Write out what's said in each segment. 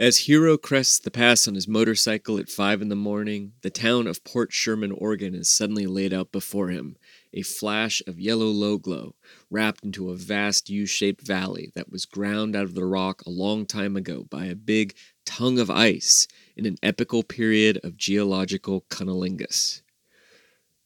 As Hiro crests the pass on his motorcycle at 5 in the morning, the town of Port Sherman, Oregon is suddenly laid out before him, a flash of yellow low glow, wrapped into a vast U shaped valley that was ground out of the rock a long time ago by a big tongue of ice in an epical period of geological cunnilingus.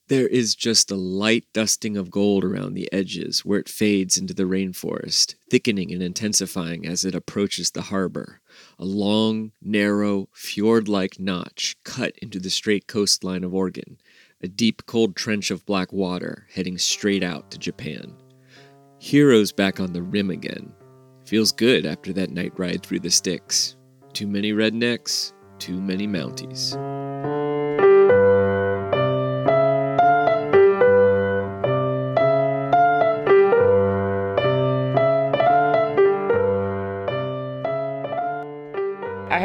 There is just a light dusting of gold around the edges where it fades into the rainforest, thickening and intensifying as it approaches the harbor. A long, narrow, fjord like notch cut into the straight coastline of Oregon, a deep, cold trench of black water heading straight out to Japan. Hiro's back on the rim again. Feels good after that night ride through the sticks. Too many rednecks, too many Mounties.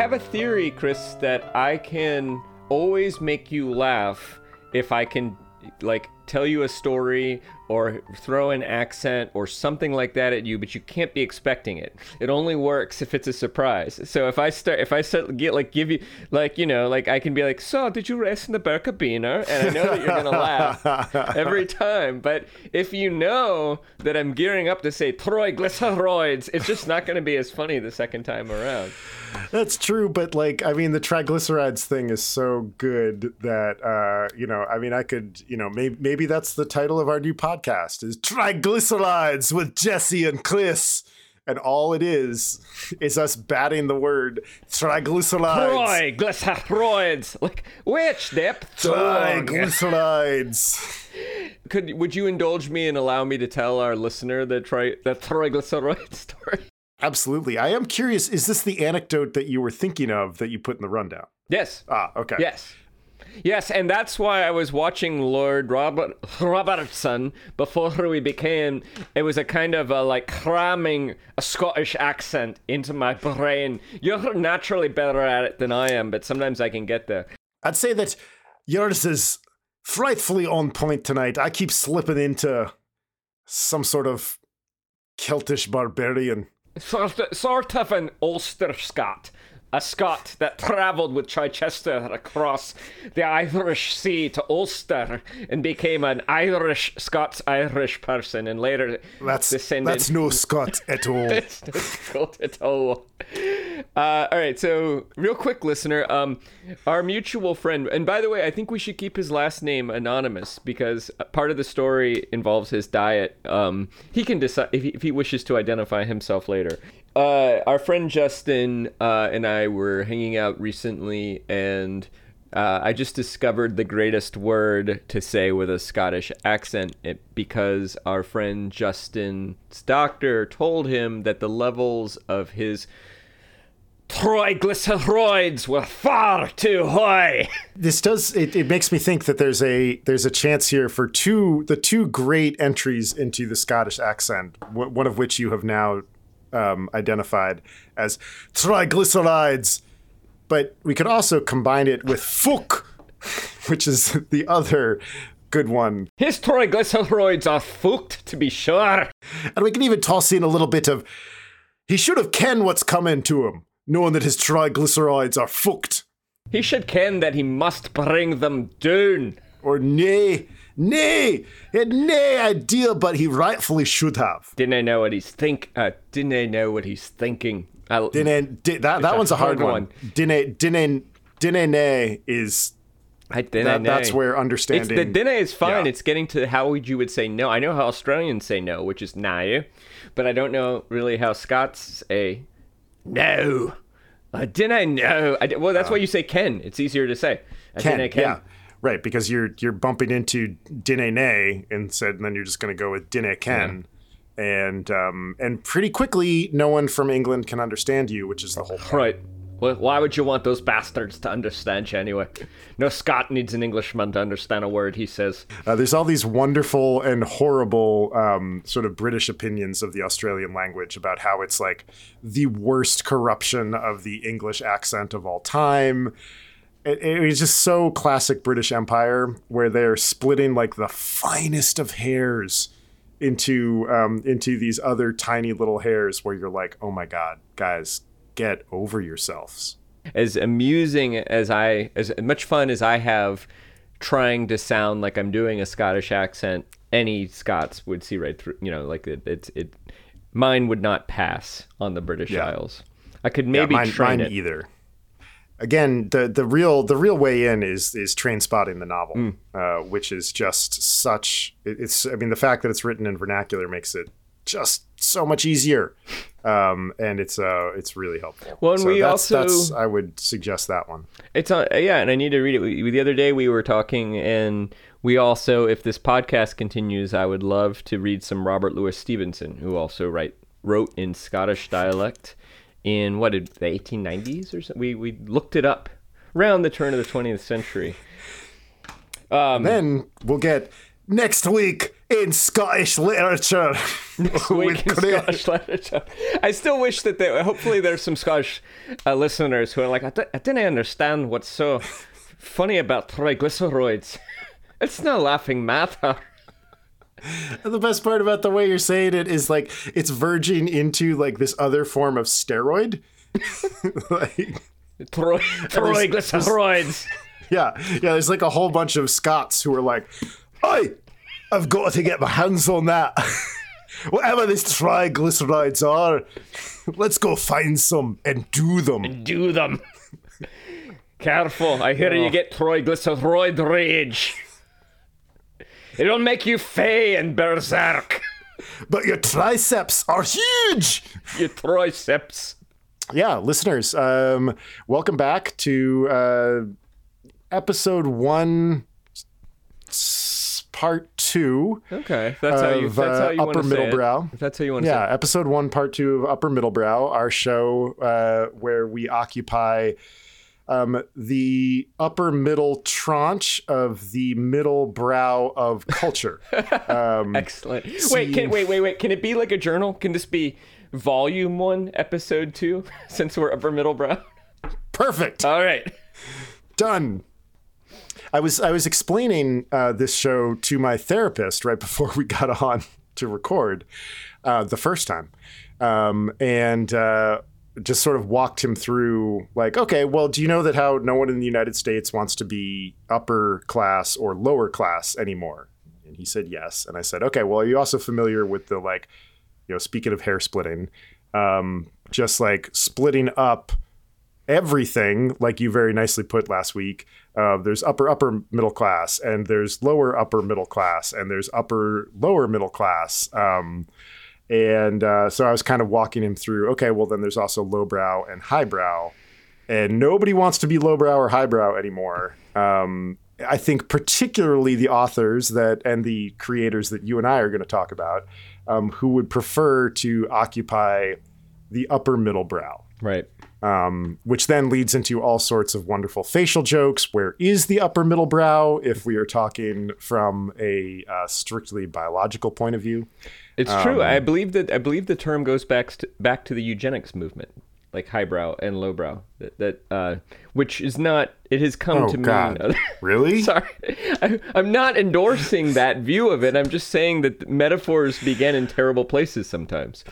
Have a theory, Chris, that I can always make you laugh if I can like tell you a story or throw an accent or something like that at you, but you can't be expecting it. It only works if it's a surprise. So if I start, if I start get like give you like you know like I can be like, so did you race in the Birkebeiner? And I know that you're gonna laugh every time. But if you know that I'm gearing up to say triglycerides, it's just not gonna be as funny the second time around. That's true, but like I mean, the triglycerides thing is so good that uh, you know, I mean, I could, you know, maybe maybe that's the title of our new podcast is triglycerides with Jesse and Chris. And all it is is us batting the word triglycerides. Triglycerides, like which step? Triglycerides. Could would you indulge me and allow me to tell our listener the tri the triglyceride story? Absolutely. I am curious, is this the anecdote that you were thinking of that you put in the rundown? Yes. Ah, okay. Yes. Yes, and that's why I was watching Lord Robert Robertson before we became. It was a kind of a, like cramming a Scottish accent into my brain. You're naturally better at it than I am, but sometimes I can get there. I'd say that yours is frightfully on point tonight. I keep slipping into some sort of Celtish barbarian. Sort of, sort of an Ulster Scot. A Scot that travelled with Chichester across the Irish Sea to Ulster and became an Irish Scots Irish person and later That's descended. that's no Scot at all. It's no Scot at all. Uh, all right, so real quick, listener, um, our mutual friend, and by the way, I think we should keep his last name anonymous because part of the story involves his diet. Um, he can decide if he, if he wishes to identify himself later. Uh, our friend Justin uh, and I were hanging out recently, and uh, I just discovered the greatest word to say with a Scottish accent it, because our friend Justin's doctor told him that the levels of his triglycerides were far too high. this does it, it makes me think that there's a there's a chance here for two the two great entries into the Scottish accent, one of which you have now um, identified as triglycerides, but we could also combine it with fuck, which is the other good one, His triglycerides are fucked, to be sure. and we can even toss in a little bit of he should have ken what's coming to him, knowing that his triglycerides are fucked. He should ken that he must bring them down. Or nay, nay, he had nay idea, but he rightfully should have. Didn't I know what he's think? Uh, didn't I know what he's thinking? I, Didn't di- that that one's a hard, one. one. Didn't didn't didn't nay is I didn't that, that's where understanding. It's the dinner is fine. Yeah. It's getting to how would you would say no. I know how Australians say no, which is no, but I don't know really how Scots say no. I didn't know. I well, that's why you say Ken. It's easier to say. I Ken, didn't ken. yeah, right, because you're you're bumping into dine nay instead, and then you're just going to go with dine ken, and um and pretty quickly, no one from England can understand you, which is the whole point. Right. Well, why would you want those bastards to understand you anyway? No Scot needs an Englishman to understand a word he says. Uh, there's all these wonderful and horrible um, sort of British opinions of the Australian language about how it's like the worst corruption of the English accent of all time. It, it was just so classic British Empire, where they're splitting like the finest of hairs into um, into these other tiny little hairs, where you're like, oh my god, guys, get over yourselves. As amusing as I, as much fun as I have trying to sound like I'm doing a Scottish accent, any Scots would see right through. You know, like it, it, it mine would not pass on the British Yeah. Isles. I could maybe yeah, mine, train mine it. either. Again, the the real the real way in is is Trainspotting the novel, Hmm. uh, which is just such. It, it's I mean the fact that it's written in vernacular makes it just so much easier, um, and it's uh it's really helpful. Well, and So we that's, also- that's I would suggest that one. It's on, yeah, and I need to read it. We, the other day we were talking, and we also, if this podcast continues, I would love to read some Robert Louis Stevenson, who also write wrote in Scottish dialect in what did the 1890s or something. We we looked it up around the turn of the 20th century. Um, Then we'll get next week in Scottish literature. Next week in Craig. Scottish literature. I still wish that there. Hopefully, there's some Scottish uh, listeners who are like, I, d- I didn't understand what's so funny about triglycerides. It's not laughing matter. And the best part about the way you're saying it is like it's verging into like this other form of steroid. like, Troy, triglycerides. yeah, yeah. There's like a whole bunch of Scots who are like, "I, I've got to get my hands on that. Whatever these triglycerides are, let's go find some and do them." Do them. Careful, I hear you oh. get triglyceride rage. It'll make you fey and berserk. But your triceps are huge. You triceps. yeah, listeners, um, welcome back to uh, episode one, s- part two. Okay, that's how you. Of, That's how uh, you want upper to say middle it. brow. If that's how you want to Yeah, say. episode one, part two of Upper Middle Brow, our show uh, where we occupy um, the upper middle tranche of the middle brow of culture. Um. Excellent. Wait, can wait, wait, wait. Can it be like a journal? Can this be volume one, episode two? Since we're upper middle brow. perfect. All right. done. I was I was explaining uh, this show to my therapist right before we got on to record uh, the first time, um, and uh, just sort of walked him through like, okay, well, do you know that how no one in the United States wants to be upper class or lower class anymore? And he said yes, and I said, okay, well, are you also familiar with the like, you know, speaking of hair splitting, um, just like splitting up everything, like you very nicely put last week. Uh, there's upper upper middle class, and there's lower upper middle class, and there's upper lower middle class. Um, and uh, so I was kind of walking him through. Okay, well then there's also lowbrow and highbrow, and nobody wants to be lowbrow or highbrow anymore. Um, I think particularly the authors that and the creators that you and I are going to talk about, um, who would prefer to occupy the upper middle brow Right. um, which then leads into all sorts of wonderful facial jokes. Where is the upper middle brow if we are talking from a uh, strictly biological point of view? It's Um, true. I believe that I believe the term goes back to, back to the eugenics movement, like highbrow and lowbrow. That, that uh, which is not. It has come Oh, to God. mean. Really? Sorry, I, I'm not endorsing that view of it. I'm just saying that metaphors begin in terrible places sometimes.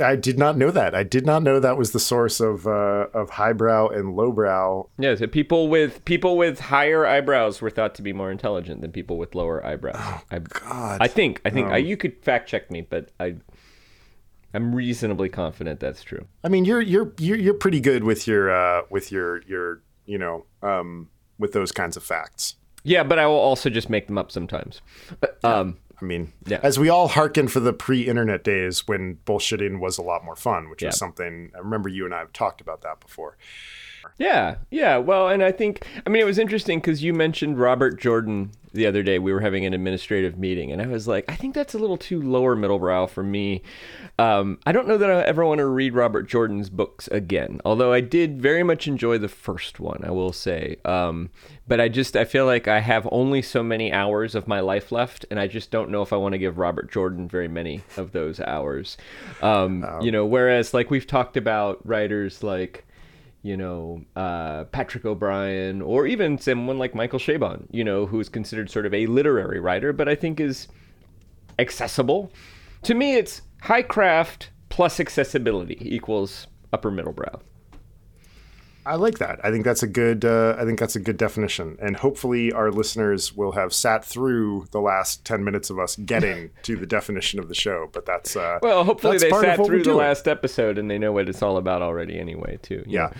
I did not know that. I did not know that was the source of uh, of highbrow and lowbrow. Yeah, so people with people with higher eyebrows were thought to be more intelligent than people with lower eyebrows. I, Oh, God. I think. I think. I, you could fact check me, but I. I'm reasonably confident that's true. I mean, you're you're you're, you're pretty good with your uh, with your your you know um, with those kinds of facts. Yeah, but I will also just make them up sometimes. Um, I mean, Yeah. as we all hearken for the pre-internet days when bullshitting was a lot more fun, which Yeah. was something I remember you and I have talked about that before. yeah, yeah. Well, and I think I mean it was interesting because you mentioned Robert Jordan the other day. We were having an administrative meeting, and I was like, I think that's a little too lower middle brow for me. Um, I don't know that I ever want to read Robert Jordan's books again. Although I did very much enjoy the first one, I will say. Um, but I just I feel like I have only so many hours of my life left, and I just don't know if I want to give Robert Jordan very many of those hours. Um, You know, whereas like we've talked about writers like you know, uh, Patrick O'Brian, or even someone like Michael Chabon, you know, who's considered sort of a literary writer, but I think is accessible. To me, it's high craft plus accessibility equals upper middle brow. I like that. I think that's a good. Uh, I think that's a good definition, and hopefully, our listeners will have sat through the last ten minutes of us getting to the definition of the show. But that's uh, well, hopefully that's they sat through the last episode and they know what it's all about already, anyway. Too. Yeah, know.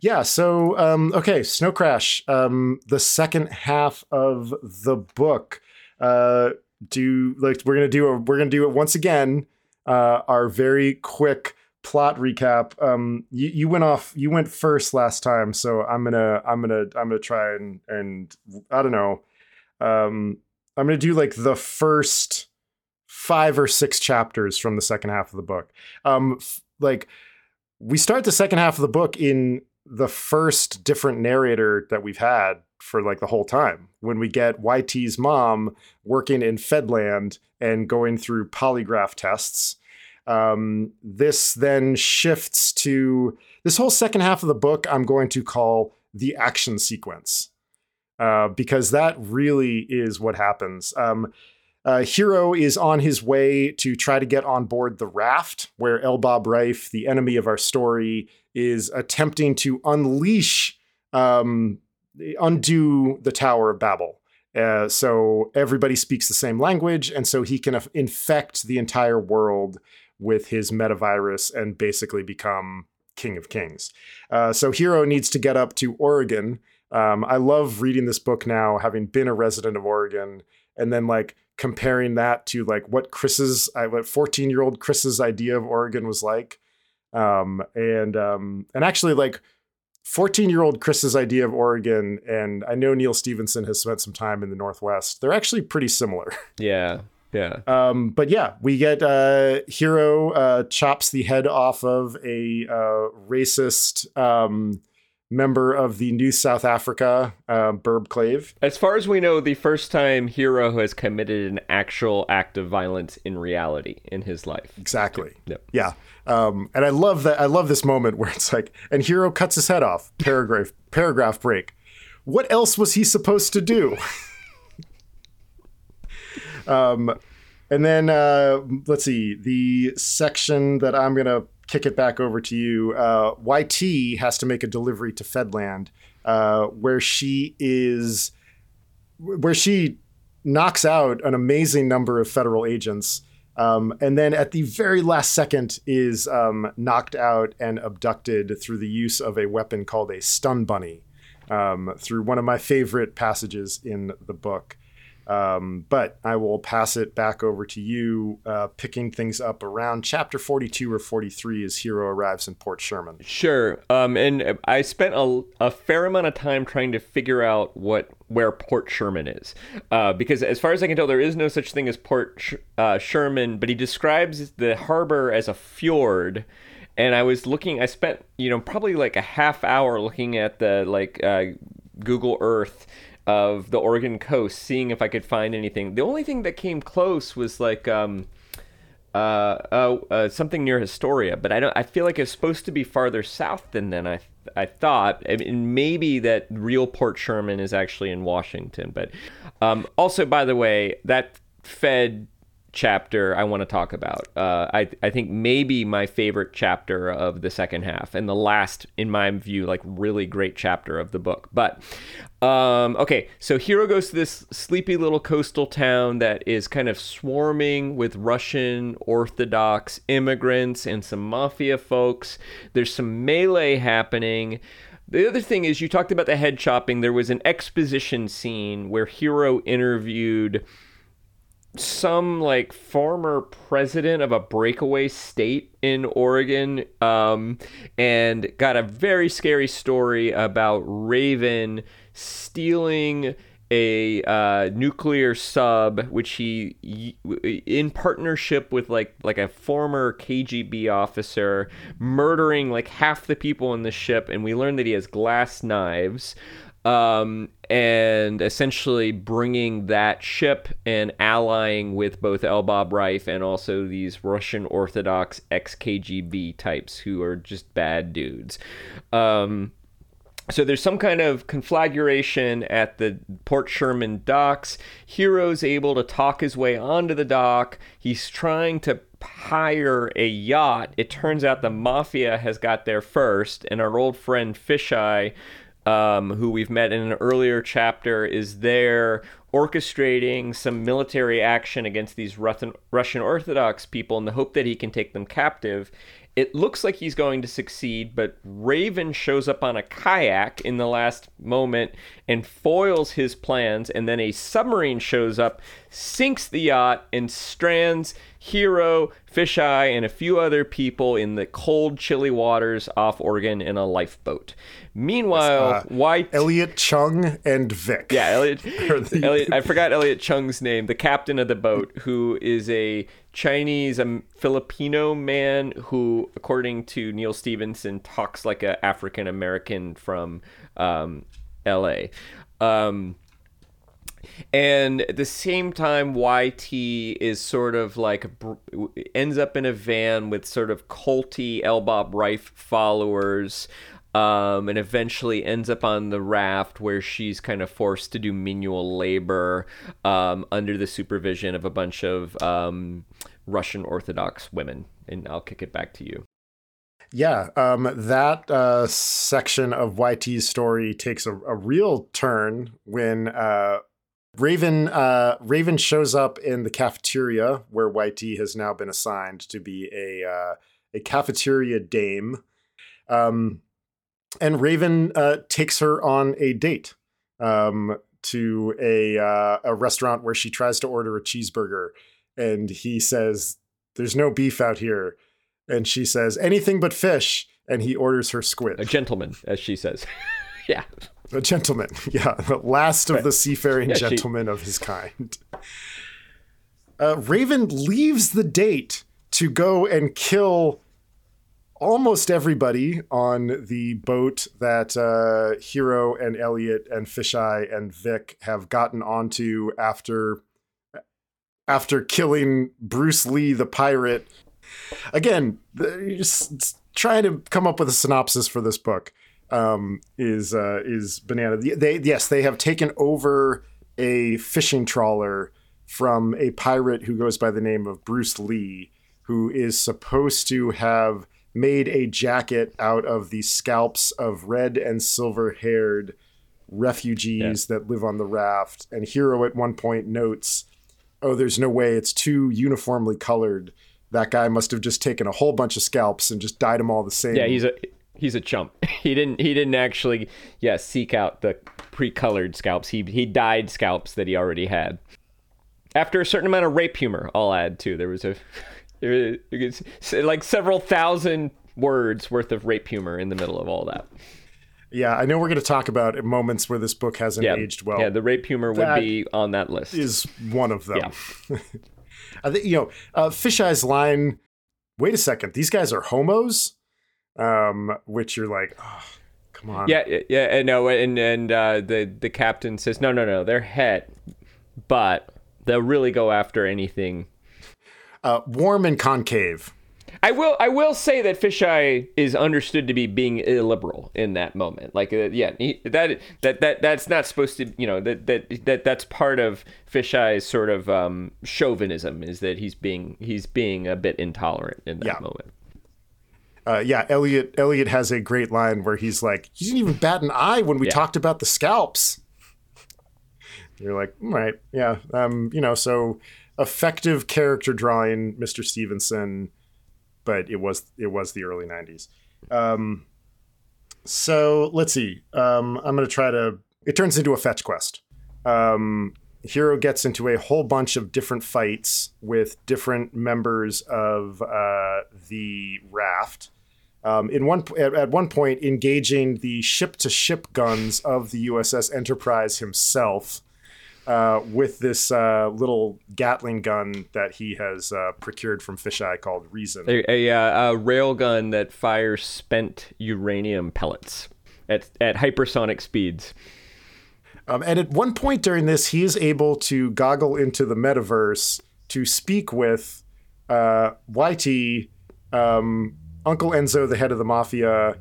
yeah. So, um, okay, Snow Crash. Um, the second half of the book. Uh, do like we're gonna do. A, we're gonna do it once again. Uh, our very quick plot recap. Um, you, you went off. You went first last time, so I'm gonna. I'm gonna. I'm gonna try and and I don't know. Um, I'm gonna do like the first five or six chapters from the second half of the book. Um, f- like we start the second half of the book in the first different narrator that we've had for like the whole time when we get YT's mom working in Fedland and going through polygraph tests. Um, this then shifts to this whole second half of the book, I'm going to call the action sequence uh, because that really is what happens. Um, uh, Hiro is on his way to try to get on board the raft where L. Bob Rife, the enemy of our story, is attempting to unleash, um, undo the Tower of Babel. Uh, so everybody speaks the same language, and so he can infect the entire world with his metavirus and basically become King of Kings. Uh, so Hiro needs to get up to Oregon. Um, I love reading this book now, having been a resident of Oregon, and then like comparing that to like what Chris's, what 14 year old Chris's idea of Oregon was like. Um, and um, and actually like 14 year old Chris's idea of Oregon, and I know Neal Stephenson has spent some time in the Northwest. They're actually pretty similar. Yeah. Yeah. Um, but yeah, we get uh, Hiro uh, chops the head off of a uh, racist um, member of the New South Africa, uh, Burbclave. As far as we know, the first time Hiro has committed an actual act of violence in reality in his life. Exactly. Yep. Yeah. Um, and I love that. I love this moment where it's like, and Hiro cuts his head off. Paragraph. paragraph break. What else was he supposed to do? um, and then uh, let's see the section that I'm gonna kick it back over to you. Uh, YT has to make a delivery to Fedland, uh, where she is, where she knocks out an amazing number of federal agents. Um, and then at the very last second is um, knocked out and abducted through the use of a weapon called a stun bunny um, through one of my favorite passages in the book. Um, but I will pass it back over to you, uh, picking things up around chapter 42 or 43 as Hiro arrives in Port Sherman. Sure. Um, and I spent a, a fair amount of time trying to figure out what where Port Sherman is, uh, because as far as I can tell, there is no such thing as Port Sh- uh, Sherman. But he describes the harbor as a fjord. And I was looking. I spent you know probably like a half hour looking at the like uh, Google Earth of the Oregon coast, seeing if I could find anything. The only thing that came close was like um, uh, uh, uh, something near Astoria, but I don't. I feel like it's supposed to be farther south than then I I thought. I mean, maybe that real Port Sherman is actually in Washington, but um, also by the way, that Fed chapter I want to talk about. Uh, I I think maybe my favorite chapter of the second half and the last, in my view, like really great chapter of the book. But um, okay, so Hiro goes to this sleepy little coastal town that is kind of swarming with Russian Orthodox immigrants and some mafia folks. There's some melee happening. The other thing is, you talked about the head chopping. There was an exposition scene where Hiro interviewed some like former president of a breakaway state in Oregon um, and got a very scary story about Raven stealing a uh, nuclear sub which he in partnership with like like a former KGB officer murdering like half the people in the ship and we learned that he has glass knives um, and essentially bringing that ship and allying with both L. Bob Rife and also these Russian Orthodox ex KGB types who are just bad dudes. Um, so there's some kind of conflagration at the Port Sherman docks. Hiro's able to talk his way onto the dock. He's trying to hire a yacht. It turns out the mafia has got there first, and our old friend Fisheye, um, who we've met in an earlier chapter, is there orchestrating some military action against these Russian Orthodox people in the hope that he can take them captive. It looks like he's going to succeed, but Raven shows up on a kayak in the last moment and foils his plans, and then a submarine shows up, sinks the yacht, and strands Hiro, Fisheye, and a few other people in the cold, chilly waters off Oregon in a lifeboat. Meanwhile, uh, White Elliot Chung and Vic. Yeah, Elliot, the... Elliot. I forgot Elliot Chung's name, the captain of the boat, who is a Chinese, a Filipino man who, according to Neal Stephenson, talks like an African American from um, L.A. Um, and at the same time YT is sort of like ends up in a van with sort of culty L. Bob Rife followers um, and eventually ends up on the raft where she's kind of forced to do manual labor um, under the supervision of a bunch of um, Russian Orthodox women. And I'll kick it back to you. Yeah, um, that uh, section of YT's story takes a, a real turn when uh, Raven uh, Raven shows up in the cafeteria where YT has now been assigned to be a uh, a cafeteria dame, um, and Raven uh, takes her on a date um, to a uh, a restaurant where she tries to order a cheeseburger, and he says, "There's no beef out here," and she says, "Anything but fish," and he orders her squid. A gentleman, as she says. yeah. A gentleman, yeah, the last of the seafaring yeah, gentlemen she... of his kind. Uh, Raven leaves the date to go and kill almost everybody on the boat that uh, Hiro and Elliot and Fisheye and Vic have gotten onto after after killing Bruce Lee the pirate. Again, just trying to come up with a synopsis for this book um, is uh, is banana. They yes, they have taken over a fishing trawler from a pirate who goes by the name of Bruce Lee, who is supposed to have made a jacket out of the scalps of red and silver haired refugees yeah. that live on the raft. And Hiro at one point notes, "Oh, there's no way it's too uniformly colored." That guy must have just taken a whole bunch of scalps and just dyed them all the same. Yeah, he's a he's a chump. He didn't he didn't actually yeah seek out the pre-colored scalps. He he dyed scalps that he already had. After a certain amount of rape humor, I'll add too. There was a there was like several thousand words worth of rape humor in the middle of all that. Yeah, I know we're going to talk about moments where this book hasn't yeah, aged well. Yeah, the rape humor would be on that list. Is one of them. Yeah. I think you know, uh, Fisheye's line. Wait a second, these guys are homos um, which you're like, oh, come on. Yeah, yeah, and no, and and uh, the the captain says, no, no, no, they're het, but they'll really go after anything. Uh, warm and concave. I will. I will say that Fisheye is understood to be being illiberal in that moment. Like, uh, yeah, he, that that that that's not supposed to. You know that that that that's part of Fisheye's sort of um, chauvinism is that he's being he's being a bit intolerant in that yeah. moment uh, yeah, Elliot Elliot has a great line where he's like, "You didn't even bat an eye when we yeah. talked about the scalps." You're like, right, yeah, um, you know, so effective character drawing, Mr. Stephenson, but it was it was the early '90s. Um, so let's see. Um, I'm gonna try to. It turns into a fetch quest. Um, Hiro gets into a whole bunch of different fights with different members of uh, the raft um, in one at, at, one point engaging the ship-to-ship guns of the USS Enterprise himself uh, with this uh, little Gatling gun that he has uh, procured from Fisheye called Reason. A, a, uh, a rail gun that fires spent uranium pellets at, at hypersonic speeds. Um, and at one point during this, he is able to goggle into the metaverse to speak with uh, YT. Um, Uncle Enzo, the head of the mafia,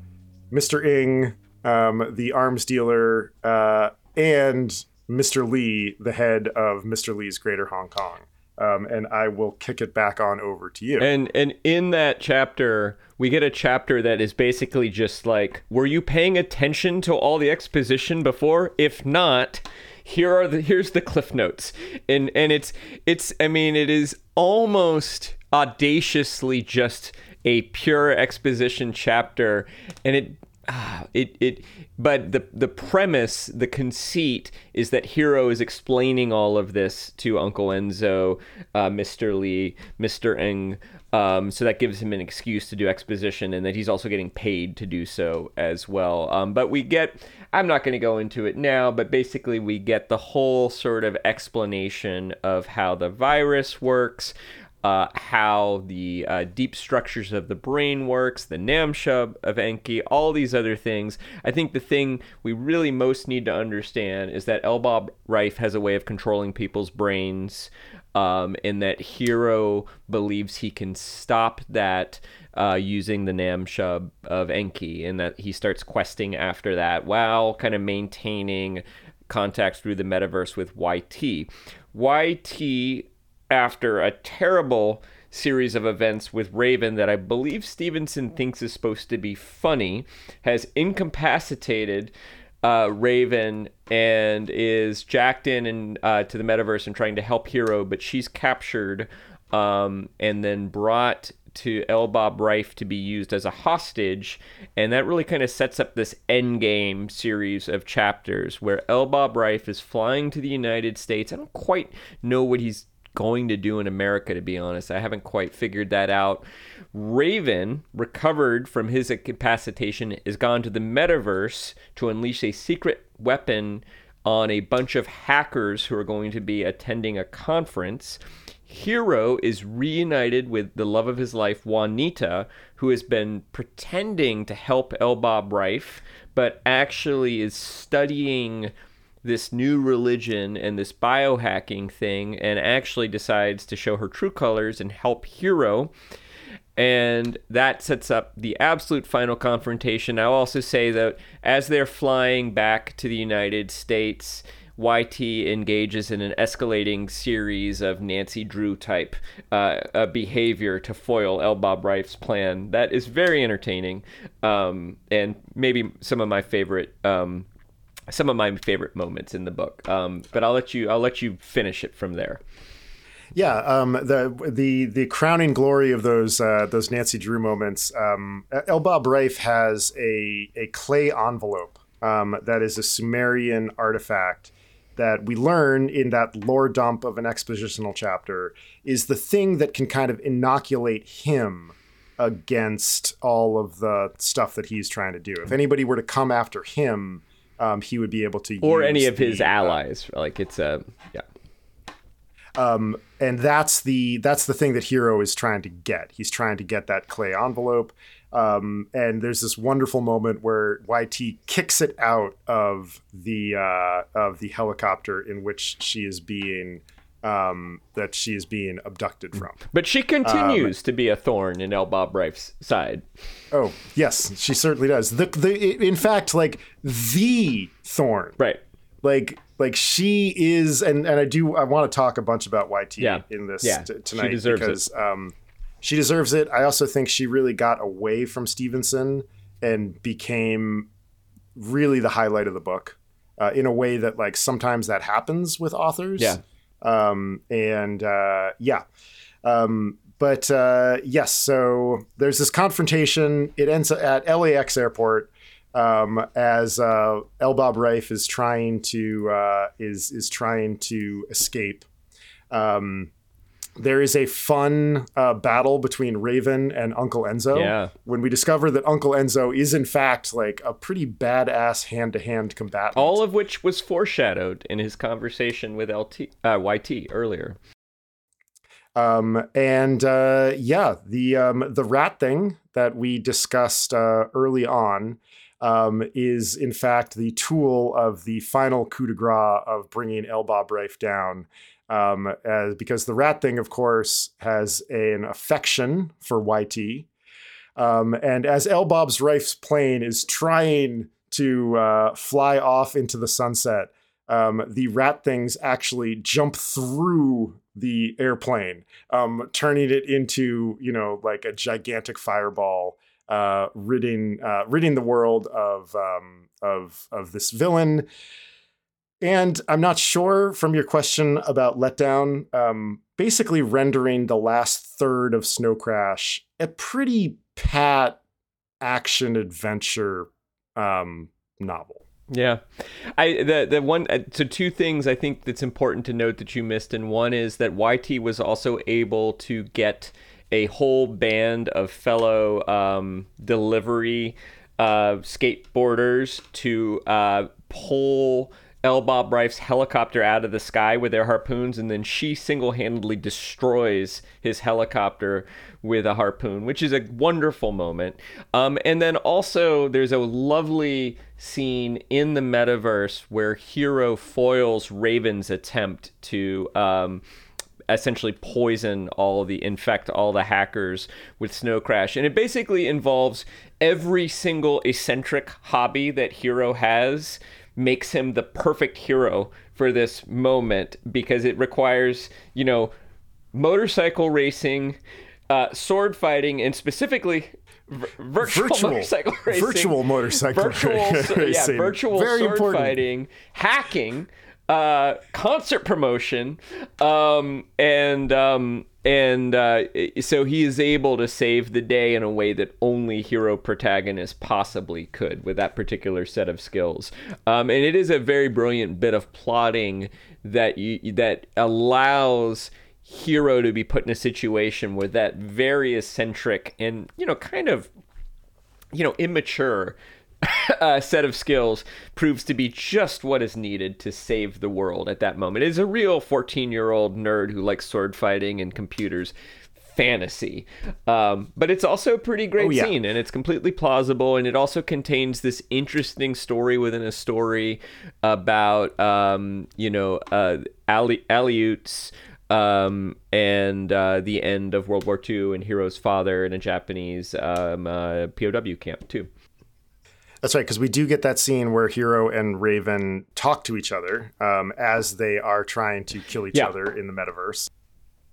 Mr. Ng, um, the arms dealer, uh, and Mr. Lee, the head of Mr. Lee's Greater Hong Kong. Um, and I will kick it back on over to you. And and in that chapter, we get a chapter that is basically just like, were you paying attention to all the exposition before? If not, here are the here's the cliff notes. And and it's it's I mean, it is almost audaciously just a pure exposition chapter and it ah, it it but the the premise the conceit is that Hiro is explaining all of this to uncle enzo uh, mr lee mr Ng um, so that gives him an excuse to do exposition and that he's also getting paid to do so as well. Um, but we get i'm not going to go into it now but basically we get the whole sort of explanation of how the virus works uh, how the uh, deep structures of the brain works, the Nam Shub of Enki, all these other things. I think the thing we really most need to understand is that Elbab Reif has a way of controlling people's brains, um, and that Hiro believes he can stop that uh, using the Nam Shub of Enki, and that he starts questing after that while kind of maintaining contact through the metaverse with YT. YT after a terrible series of events with Raven that I believe Stephenson thinks is supposed to be funny, has incapacitated uh, Raven and is jacked in and uh, to the metaverse and trying to help Hiro, but she's captured um, and then brought to L. Bob Rife to be used as a hostage, and that really kind of sets up this endgame series of chapters where L. Bob Rife is flying to the United States. I don't quite know what he's going to do in America, to be honest. I haven't quite figured that out. Raven, recovered from his incapacitation, is gone to the metaverse to unleash a secret weapon on a bunch of hackers who are going to be attending a conference. Hiro is reunited with the love of his life, Juanita, who has been pretending to help L. Bob Rife, but actually is studying this new religion and this biohacking thing and actually decides to show her true colors and help Hiro. And that sets up the absolute final confrontation. I'll also say that as they're flying back to the United States, YT engages in an escalating series of Nancy Drew type uh, behavior to foil L. Bob Rife's plan. That is very entertaining, um, and maybe some of my favorite um, some of my favorite moments in the book. Um, but I'll let you I'll let you finish it from there. Yeah, um, the the the crowning glory of those uh, those Nancy Drew moments. Um, L. Bob Rife has a a clay envelope um, that is a Sumerian artifact that we learn in that lore dump of an expositional chapter is the thing that can kind of inoculate him against all of the stuff that he's trying to do. If anybody were to come after him, um, he would be able to or any of the, his uh, allies. Uh, like it's a yeah. Um, and that's the that's the thing that Hiro is trying to get. He's trying to get that clay envelope. Um, and there's this wonderful moment where YT kicks it out of the uh, of the helicopter in which she is being um, that she is being abducted from. But she continues um, to be a thorn in L. Bob Rife's side. Oh yes, she certainly does. The the in fact like the thorn. Right. Like like she is, and and I do I want to talk a bunch about YT yeah. in this yeah. t- tonight she deserves because it. Um, she deserves it. I also think she really got away from Stephenson and became really the highlight of the book. Uh, in a way that like sometimes that happens with authors. Yeah. Um, and uh, yeah. Um, but uh, yes, so there's this confrontation. It ends at LAX airport um, as uh, L. Bob Rife is trying to uh, is is trying to escape. Um, there is a fun uh, battle between Raven and Uncle Enzo. Yeah. When we discover that Uncle Enzo is in fact like a pretty badass hand-to-hand combatant. All of which was foreshadowed in his conversation with LT uh, YT earlier. Um, and uh, yeah, the um, the rat thing that we discussed uh, early on um, is in fact the tool of the final coup de grace of bringing L. Bob Rife down um, as, because the rat thing, of course, has an affection for YT. Um, and as Elbab's Rife's plane is trying to uh, fly off into the sunset, um, the rat things actually jump through the airplane, um, turning it into you know like a gigantic fireball, uh, ridding uh, ridding the world of um, of of this villain. And I'm not sure from your question about letdown, um, basically rendering the last third of Snow Crash a pretty pat action adventure um, novel. Yeah, I the the one uh, so two things I think that's important to note that you missed, and one is that YT was also able to get a whole band of fellow um, delivery uh, skateboarders to uh, pull L. Bob Rife's helicopter out of the sky with their harpoons, and then she single handedly destroys his helicopter with a harpoon, which is a wonderful moment. Um, and then also, there's a lovely scene in the metaverse where Hiro foils Raven's attempt to. Um, essentially poison all the infect all the hackers with snow crash and it basically involves every single eccentric hobby that Hiro has makes him the perfect hero for this moment because it requires, you know, motorcycle racing, uh, sword fighting, and specifically v- virtual, virtual, motorcycle racing. Virtual motorcycle virtual, racing. Yeah, virtual Very sword important. fighting, hacking, uh, concert promotion, um, and um, and uh, so he is able to save the day in a way that only Hiro Protagonist possibly could with that particular set of skills. Um, and it is a very brilliant bit of plotting that you, that allows Hiro to be put in a situation where that very eccentric and you know kind of you know immature uh, set of skills proves to be just what is needed to save the world at that moment. It is a real 14 year old nerd who likes sword fighting and computers fantasy. Um, but it's also a pretty great oh, yeah. scene and it's completely plausible. And it also contains this interesting story within a story about, um, you know, uh, Aleuts. Um, and uh, the end of World War II and Hiro's father in a Japanese um, uh, POW camp, too. That's right, because we do get that scene where Hiro and Raven talk to each other um, as they are trying to kill each yeah. other in the metaverse,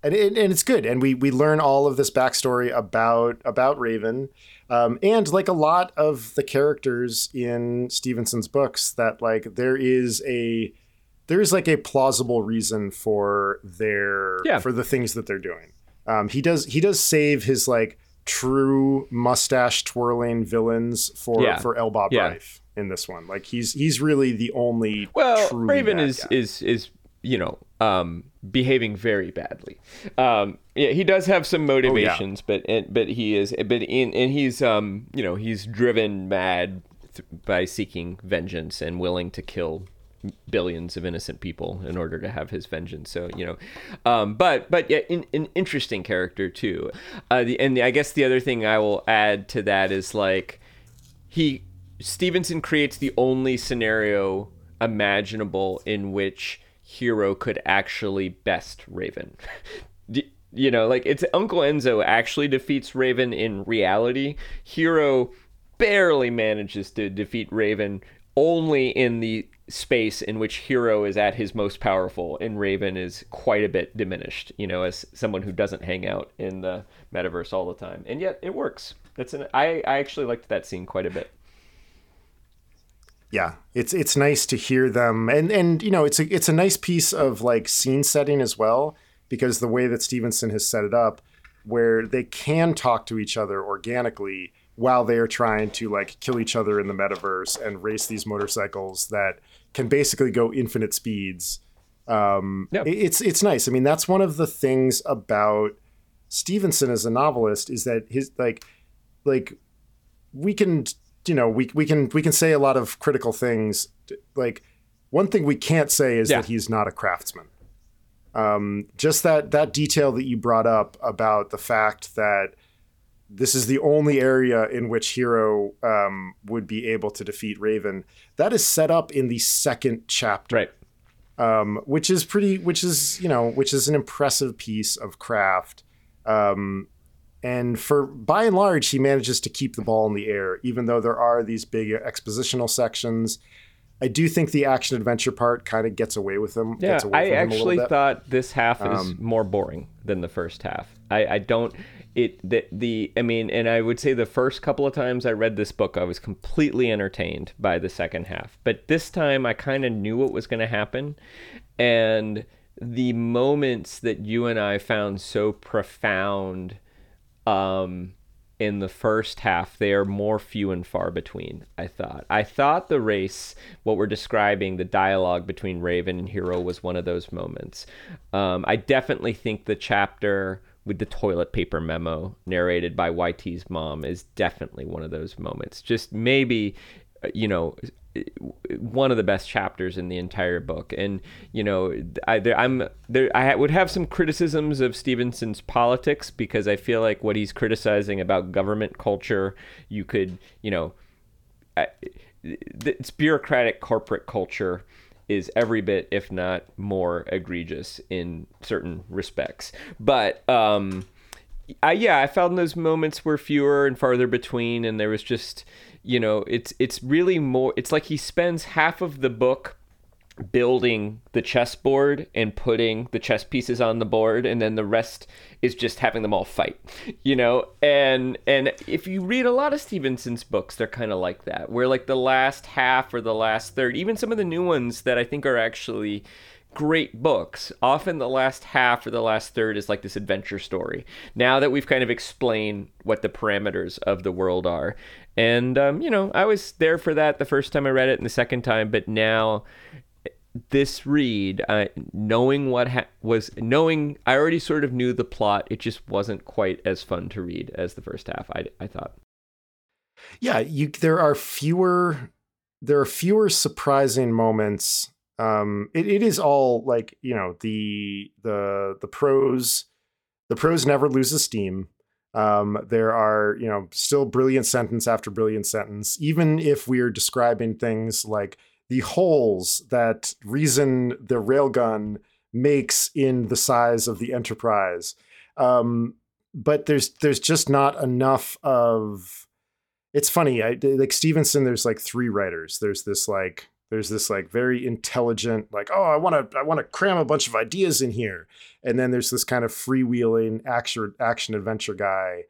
and, it, and it's good. And we we learn all of this backstory about about Raven, um, and like a lot of the characters in Stephenson's books, that like there is a there is like a plausible reason for their yeah. for the things that they're doing. Um, he does he does save his like true mustache twirling villains for yeah. for L. Bob yeah. Rife in this one. Like he's he's really the only well Raven is guy. is is you know um, behaving very badly. Um, yeah, he does have some motivations, oh, yeah. but but he is but in and he's um you know he's driven mad th- by seeking vengeance and willing to kill billions of innocent people in order to have his vengeance. So you know, um, but but yeah, an in, interesting character too. Uh, the, and the, I guess the other thing I will add to that is like he Stephenson creates the only scenario imaginable in which Hiro could actually best Raven. you know, like it's Uncle Enzo actually defeats Raven in reality. Hiro barely manages to defeat Raven only in the space in which Hiro is at his most powerful and Raven is quite a bit diminished, you know, as someone who doesn't hang out in the metaverse all the time. And yet it works. That's an I, I actually liked that scene quite a bit. Yeah, it's it's nice to hear them and and you know, it's a it's a nice piece of like scene setting as well because the way that Stephenson has set it up where they can talk to each other organically while they are trying to like kill each other in the metaverse and race these motorcycles that can basically go infinite speeds. Um, yep. It's it's nice. I mean, that's one of the things about Stephenson as a novelist is that his like like we can you know we we can we can say a lot of critical things. Like one thing we can't say is yeah. that he's not a craftsman. Um, just that that detail that you brought up about the fact that this is the only area in which Hiro um, would be able to defeat Raven. That is set up in the second chapter, right? Um, which is pretty, which is you know, which is an impressive piece of craft. Um, and for by and large, he manages to keep the ball in the air, even though there are these big expositional sections. I do think the action adventure part kind of gets away with him. Yeah, away I actually thought this half is um, more boring than the first half. I, I don't it the, the I mean, and I would say the first couple of times I read this book, I was completely entertained by the second half. But this time, I kind of knew what was going to happen, and the moments that you and I found so profound um, in the first half, they are more few and far between, I thought. I thought the race, what we're describing, the dialogue between Raven and Hiro, was one of those moments. Um, I definitely think the chapter with the toilet paper memo narrated by YT's mom is definitely one of those moments. Just maybe, you know, one of the best chapters in the entire book. And you know, I, there, I'm there. I would have some criticisms of Stephenson's politics because I feel like what he's criticizing about government culture, you could, you know, it's bureaucratic corporate culture is every bit, if not more, egregious in certain respects. But um, I, yeah, I found those moments were fewer and farther between, and there was just you know, it's it's really more. It's like he spends half of the book building the chessboard and putting the chess pieces on the board and then the rest is just having them all fight you know and and if you read a lot of stephenson's books they're kind of like that where like the last half or the last third even some of the new ones that i think are actually great books, often the last half or the last third is like this adventure story. Now that we've kind of explained what the parameters of the world are. And, um, you know, I was there for that the first time I read it and the second time, but now this read, uh, knowing what ha- was, knowing I already sort of knew the plot, it just wasn't quite as fun to read as the first half, I, I thought. Yeah, you, there are fewer, there are fewer surprising moments um it, it is all like you know the the the prose the prose never loses steam um there are you know still brilliant sentence after brilliant sentence. Even if we're describing things like the holes that reason the railgun makes in the size of the enterprise. Um but there's there's just not enough of it's funny I, like stephenson there's like three writers. There's this like there's this like very intelligent like oh i want to i want to cram a bunch of ideas in here. And then there's this kind of freewheeling action action adventure guy.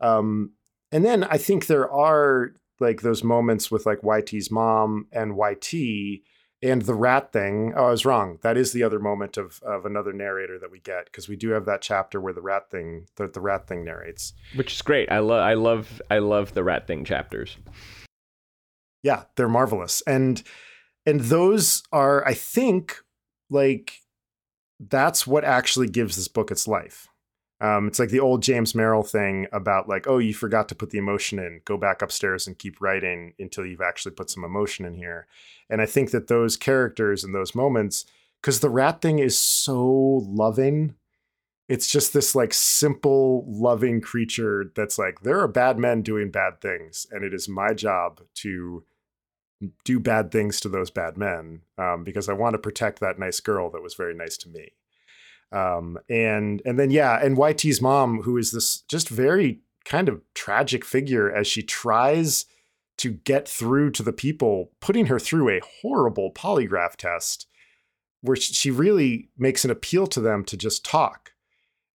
Um, and then i think there are like those moments with like yt's mom and yt and the rat thing. Oh i was wrong. That is the other moment of of another narrator that we get because we do have that chapter where the rat thing the, the rat thing narrates. Which is great. I love i love i love the rat thing chapters. Yeah they're marvelous. And and those are i think like that's what actually gives this book its life. Um, it's like the old james merrill thing about like oh you forgot to put the emotion in. Go back upstairs and keep writing until you've actually put some emotion in here. And i think that those characters and those moments because the rat thing is so loving it's just this like simple loving creature that's like there are bad men doing bad things and it is my job to do bad things to those bad men um, because I want to protect that nice girl that was very nice to me. Um, and and then yeah, and YT's mom, who is this just very kind of tragic figure as she tries to get through to the people, putting her through a horrible polygraph test where she really makes an appeal to them to just talk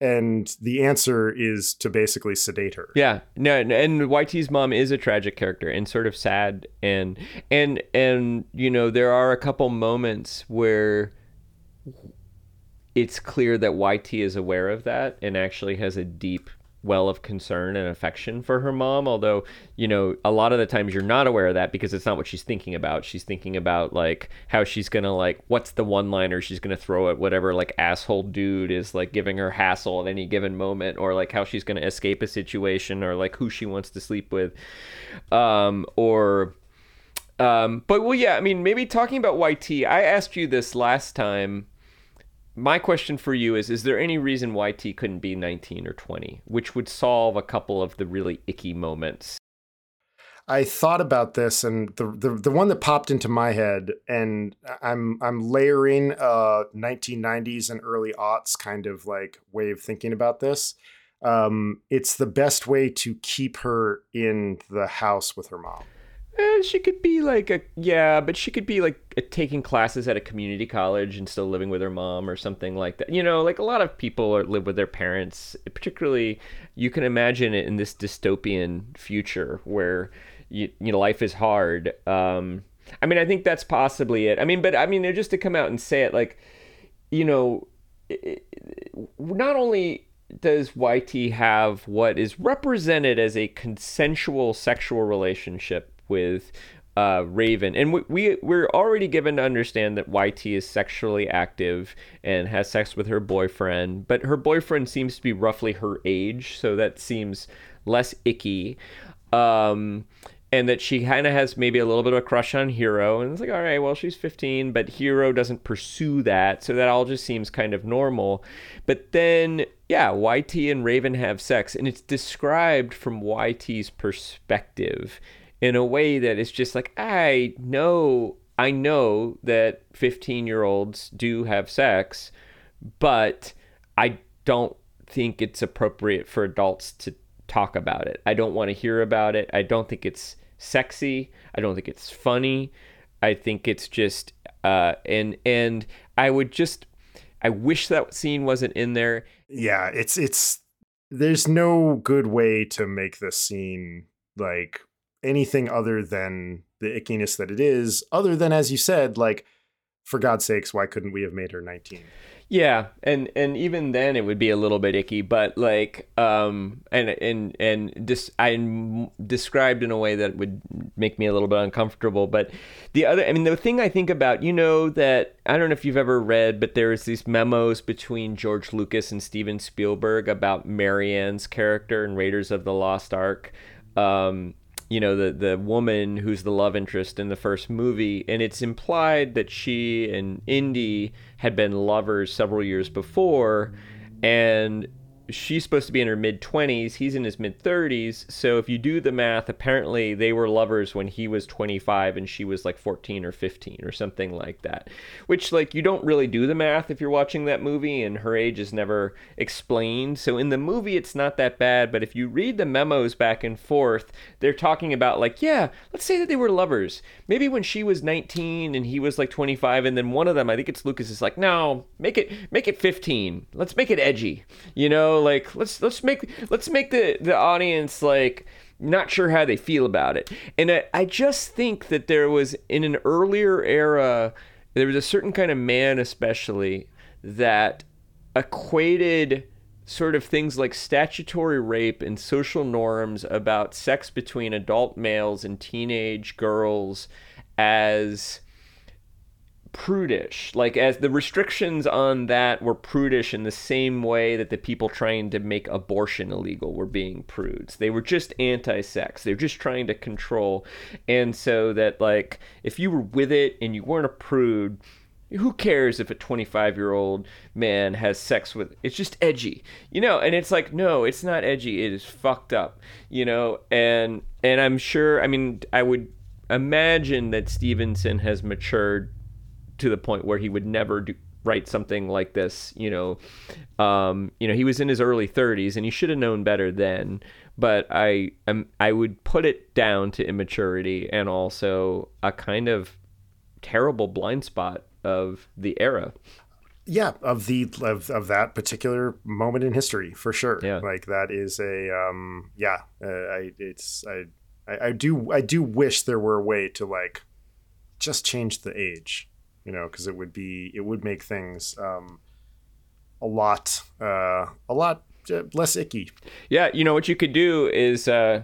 and the answer is to basically sedate her. Yeah, no, and YT's mom is a tragic character and sort of sad, and and and you know there are a couple moments where it's clear that YT is aware of that and actually has a deep well of concern and affection for her mom although you know a lot of the times you're not aware of that because it's not what she's thinking about. She's thinking about like how she's gonna like what's the one liner she's gonna throw at whatever like asshole dude is like giving her hassle at any given moment or like how she's gonna escape a situation or like who she wants to sleep with. Um or um but well yeah i mean maybe talking about yt i asked you this last time my question for you is is there any reason why T couldn't be 19 or 20 which would solve a couple of the really icky moments I thought about this and the, the the one that popped into my head and I'm I'm layering a 1990s and early aughts kind of like way of thinking about this um, it's the best way to keep her in the house with her mom. Eh, she could be like a yeah, but she could be like a, taking classes at a community college and still living with her mom or something like that. You know, like a lot of people are, live with their parents. Particularly, you can imagine it in this dystopian future where you, you know life is hard. Um, I mean, I think that's possibly it. I mean, but I mean, just to come out and say it, like, you know, it, not only does YT have what is represented as a consensual sexual relationship with uh, Raven, and we, we we're already given to understand that YT is sexually active and has sex with her boyfriend, but her boyfriend seems to be roughly her age, so that seems less icky. Um, and that she kind of has maybe a little bit of a crush on Hiro, and it's like, all right, well, she's 15, but Hiro doesn't pursue that, so that all just seems kind of normal. But then, yeah, YT and Raven have sex, and it's described from YT's perspective in a way that is just like I know I know that 15 year olds do have sex, but I don't think it's appropriate for adults to talk about it. I don't want to hear about it. I don't think it's sexy. I don't think it's funny. I think it's just uh and and I would just I wish that scene wasn't in there. Yeah, it's it's there's no good way to make this scene like anything other than the ickiness that it is, other than as you said, like for God's sakes, why couldn't we have made her 19? Yeah, and and even then it would be a little bit icky, but like um and and and dis- I described in a way that would make me a little bit uncomfortable, but the other I mean the thing I think about, you know that I don't know if you've ever read, but there's these memos between George Lucas and Steven Spielberg about Marianne's character in Raiders of the Lost Ark. Um you know the the woman who's the love interest in the first movie and it's implied that she and Indy had been lovers several years before and she's supposed to be in her mid 20s he's in his mid 30s so if you do the math apparently they were lovers when he was 25 and she was like 14 or 15 or something like that. Which like you don't really do the math if you're watching that movie and her age is never explained. So in the movie it's not that bad but if you read the memos back and forth they're talking about like yeah let's say that they were lovers. Maybe when she was 19 and he was like 25 and then one of them i think it's lucas is like no make it make it 15 let's make it edgy you know like let's let's make let's make the the audience like not sure how they feel about it. And I, I just think that there was in an earlier era, there was a certain kind of man, especially that equated sort of things like statutory rape and social norms about sex between adult males and teenage girls as prudish. Like as the restrictions on that were prudish in the same way that the people trying to make abortion illegal were being prudes. They were just anti-sex. They were just trying to control. And so that like if you were with it and you weren't a prude who cares if a 25 year old man has sex with it's just edgy you know? And it's like no it's not edgy. It is fucked up you know? And and i'm sure i mean i would imagine that stephenson has matured to the point where he would never do, write something like this. You know, um, you know, he was in his early 30s and he should have known better then. But I, um, I would put it down to immaturity and also a kind of terrible blind spot of the era. Yeah, of the of, of that particular moment in history for sure. Yeah, like that is a um, yeah. Uh, I it's I, I I do I do wish there were a way to like just change the age you know, because it would be it would make things um, a lot uh, a lot uh, less icky. Yeah, you know what you could do is uh,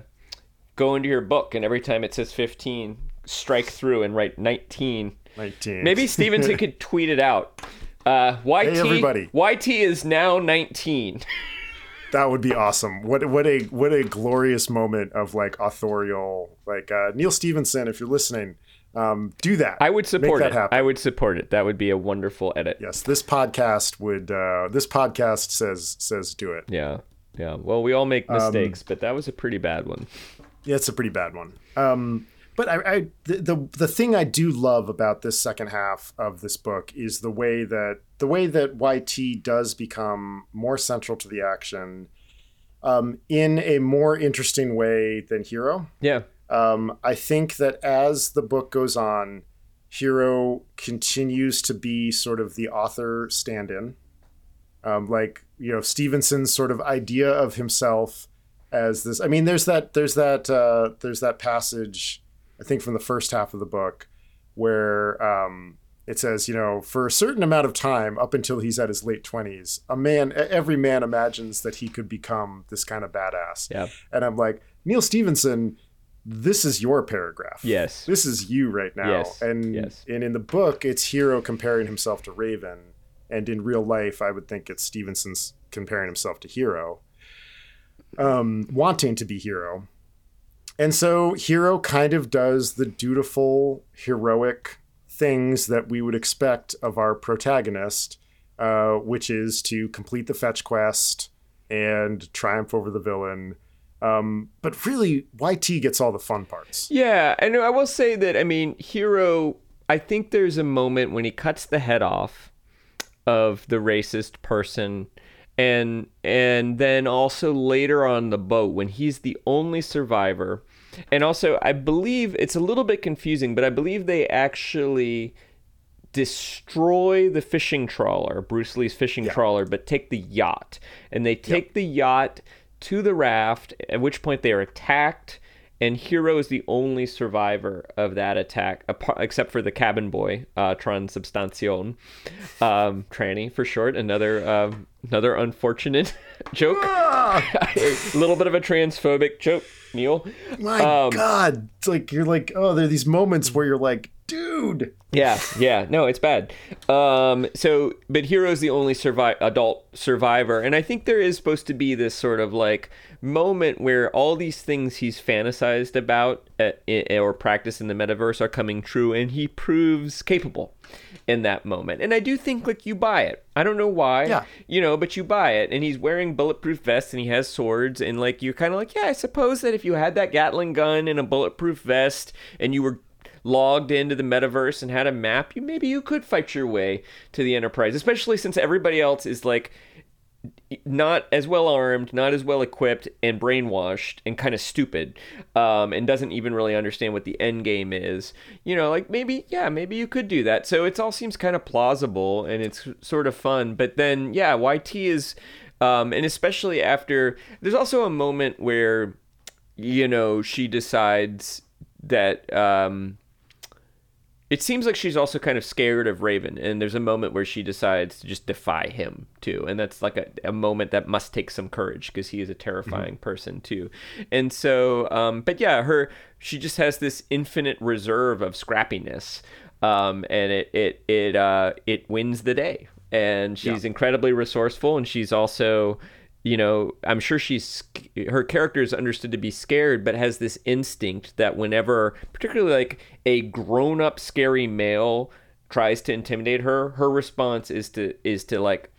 go into your book and every time it says 15, strike through and write 19. 19. Maybe Stephenson could tweet it out. Uh, YT, hey everybody. YT is now 19. that would be awesome. What what a what a glorious moment of like authorial like uh, Neal Stephenson, if you're listening, um, do that. I would support it. Happen. I would support it. That would be a wonderful edit. Yes, this podcast would. Uh, this podcast says says do it. Yeah, yeah. Well, we all make um, mistakes, um, but that was a pretty bad one. Yeah, it's a pretty bad one. Um, but I, I the, the the thing I do love about this second half of this book is the way that the way that YT does become more central to the action um, in a more interesting way than Hiro. Yeah. Um, I think that as the book goes on, Hiro continues to be sort of the author stand in. Um, like, you know, Stephenson's sort of idea of himself as this. I mean, there's that, there's that, uh, there's that passage, I think from the first half of the book, where um, it says, you know, for a certain amount of time, up until he's at his late 20s, a man, every man imagines that he could become this kind of badass. Yeah. And I'm like, Neal Stephenson, this is your paragraph. Yes. This is you right now. Yes. And Yes. and in the book, it's Hiro comparing himself to Raven. And in real life, I would think it's Stephenson's comparing himself to Hiro. Um, wanting to be Hiro. And so Hiro kind of does the dutiful, heroic things that we would expect of our protagonist, uh, which is to complete the fetch quest and triumph over the villain. Um, but really, YT gets all the fun parts. Yeah, and I will say that I mean, Hiro. I think there's a moment when he cuts the head off of the racist person, and and then also later on the boat when he's the only survivor, and also I believe it's a little bit confusing, but I believe they actually destroy the fishing trawler, Bruce Lee's fishing trawler, but take the yacht. And they take the yacht to the raft, at which point they are attacked. And Hiro is the only survivor of that attack, apart, except for the cabin boy, uh, Transubstantiation, um, Tranny for short. Another um another unfortunate joke, a little bit of a transphobic joke, Neal. My Um, God, it's like you're like, oh, there are these moments where you're like, dude. Yeah, yeah, no, it's bad. Um, so, but Hiro's the only survi- adult survivor, and I think there is supposed to be this sort of like moment where all these things he's fantasized about uh, i- or practiced in the metaverse are coming true, and he proves capable in that moment. And I do think like you buy it. I don't know why, Yeah. you know, but you buy it, and he's wearing bulletproof vests, and he has swords, and like you're kind of like, yeah, I suppose that if you had that Gatling gun and a bulletproof vest, and you were logged into the metaverse and had a map, you maybe you could fight your way to the Enterprise, especially since everybody else is like not as well armed, not as well equipped, and brainwashed and kind of stupid, um, and doesn't even really understand what the end game is. You know, like maybe, yeah, maybe you could do that. So it all seems kind of plausible and it's sort of fun. But then, yeah, YT is, um, and especially after, there's also a moment where, you know, she decides that. Um, it seems like she's also kind of scared of Raven, and there's a moment where she decides to just defy him too, and that's like a, a moment that must take some courage because he is a terrifying person too, and so, um, but yeah, her she just has this infinite reserve of scrappiness, um, and it it it uh, it wins the day, and she's incredibly resourceful, and she's also you know, I'm sure she's her character is understood to be scared, but has this instinct that whenever, particularly like a grown-up scary male tries to intimidate her, her response is to is to like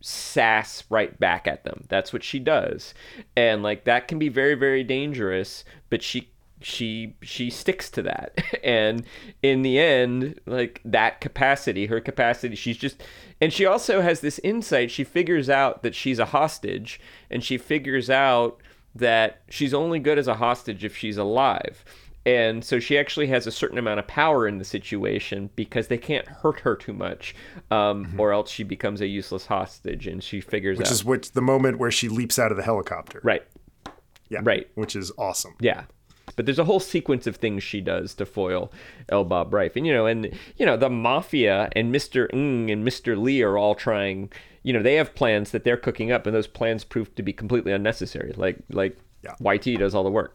sass right back at them. That's what she does, and like that can be very very dangerous. But she she she sticks to that and in the end like that capacity her capacity she's just and she also has this insight she figures out that she's a hostage and she figures out that she's only good as a hostage if she's alive and so she actually has a certain amount of power in the situation because they can't hurt her too much um, or else she becomes a useless hostage and she figures out Which out is what the moment where she leaps out of the helicopter. right Yeah. right. Which is awesome. Yeah. But there's a whole sequence of things she does to foil L. Bob Rife. And, you know, and, you know, the Mafia and Mr. Ng and Mr. Lee are all trying, you know, they have plans that they're cooking up, and those plans prove to be completely unnecessary. Like, like Yeah. YT does all the work.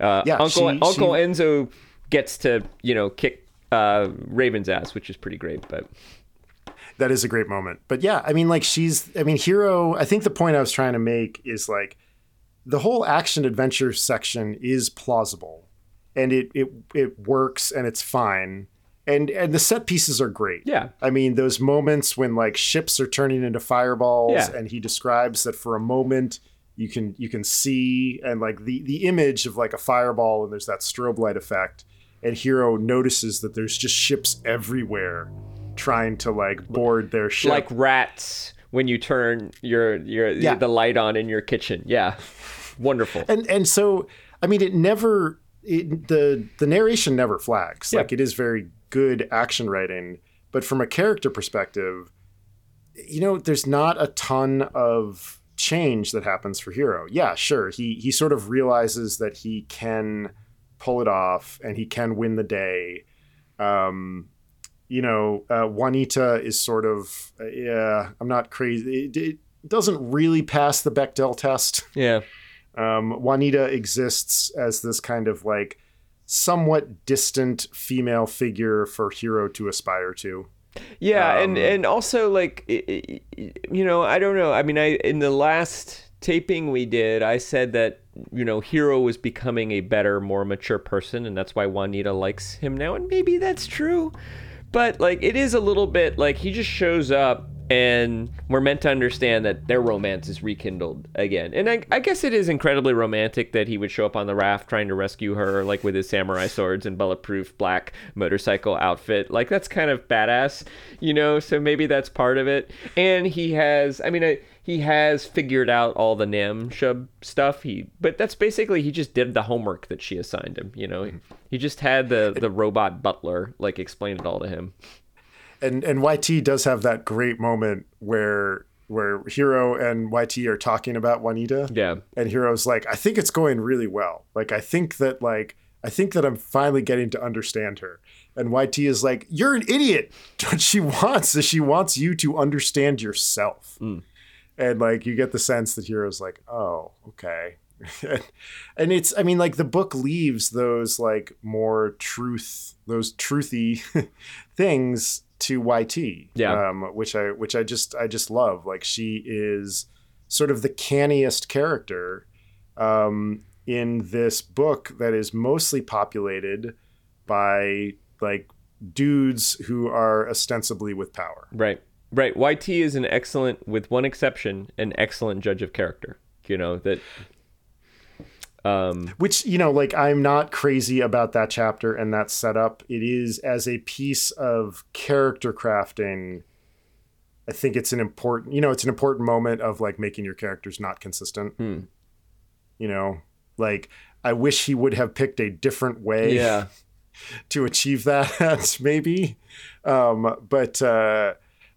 Uh, Yeah, Uncle, she- Uncle she- Enzo gets to, you know, kick uh, Raven's ass, which is pretty great. But that is a great moment. But yeah, I mean, like she's, I mean, Hiro. I think the point I was trying to make is like the whole action adventure section is plausible, and it it it works and it's fine, and and the set pieces are great. Yeah. I mean, those moments when like ships are turning into fireballs, Yeah. and he describes that for a moment you can you can see and like the the image of like a fireball and there's that strobe light effect and Hiro notices that there's just ships everywhere trying to like board their ship like rats when you turn your your Yeah. the light on in your kitchen. Yeah, wonderful. and and so I mean, it never it, the the narration never flags. Yeah. Like it is very good action writing, but from a character perspective, you know, there's not a ton of change that happens for Hiro. Yeah, sure, he he sort of realizes that he can pull it off and he can win the day. Um, you know, uh, Juanita is sort of uh, yeah. I'm not crazy. It, it doesn't really pass the Bechdel test. Yeah, Um, Juanita exists as this kind of like somewhat distant female figure for Hiro to aspire to. yeah, and Um, and also like you know, I don't know. I mean, I in the last taping we did, I said that you know Hiro was becoming a better, more mature person, and that's why Juanita likes him now, and maybe that's true. But like, it is a little bit like he just shows up. And we're meant to understand that their romance is rekindled again. And I, I guess it is incredibly romantic that he would show up on the raft trying to rescue her, like with his samurai swords and bulletproof black motorcycle outfit. Like, that's kind of badass, you know? So maybe that's part of it. And he has, I mean, I, he has figured out all the Nam Shub stuff. He, but that's basically, he just did the homework that she assigned him, you know? He just had the, the robot butler, like, explain it all to him. And and YT does have that great moment where where Hiro and YT are talking about Juanita. Yeah. And Hiro's like, I think it's going really well. Like I think that like I think that I'm finally getting to understand her. And YT is like, You're an idiot. What she wants is she wants you to understand yourself. Mm. And like you get the sense that Hiro's like, Oh, okay. and it's I mean, like the book leaves those like more truth, those truthy things to YT. Yeah. Um, which I which I just I just love. Like she is sort of the canniest character um, in this book that is mostly populated by like dudes who are ostensibly with power. Right. Right. YT is an excellent, with one exception, an excellent judge of character. You know, that um Which, you know, like I'm not crazy about that chapter and that setup. It is as a piece of character crafting. I think it's an important, you know, it's an important moment of like making your characters not consistent. Hmm. You know, like I wish he would have picked a different way yeah. to achieve that, maybe. Um, but, uh,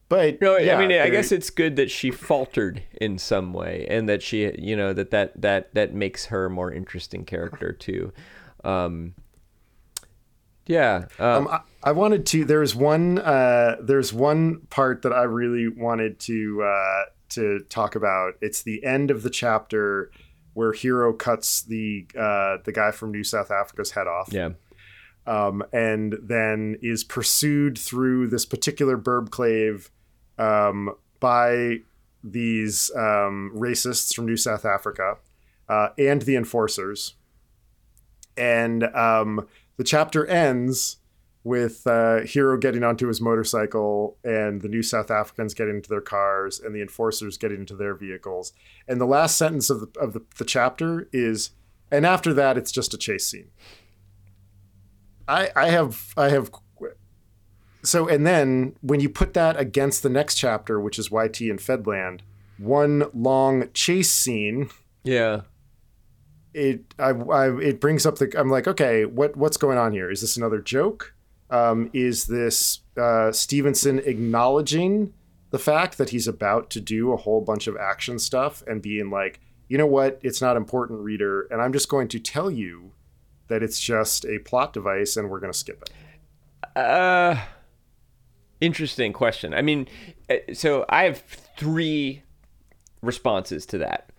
but No, yeah, I mean, I guess it's good that she faltered in some way, and that she, you know, that that that that makes her a more interesting character too. Um, yeah. Uh, Um, I, I wanted to. There's one. Uh, there's one part that I really wanted to uh, to talk about. It's the end of the chapter where Hiro cuts the uh, the guy from New South Africa's head off. yeah. Um, and then is pursued through this particular burb burbclave um, by these um, racists from New South Africa uh, and the enforcers. And um, the chapter ends with uh, Hiro getting onto his motorcycle and the New South Africans getting into their cars and the enforcers getting into their vehicles. And the last sentence of the, of the, the chapter is, and after that, it's just a chase scene. I I have I have so and then when you put that against the next chapter, which is YT and Fedland, one long chase scene, Yeah. it I, I it brings up the I'm like, okay, what what's going on here? Is this another joke? Um, is this uh, Stephenson acknowledging the fact that he's about to do a whole bunch of action stuff and being like, you know what, it's not important, reader, and I'm just going to tell you that it's just a plot device and we're going to skip it. Uh, interesting question. I mean, uh, so I have three responses to that.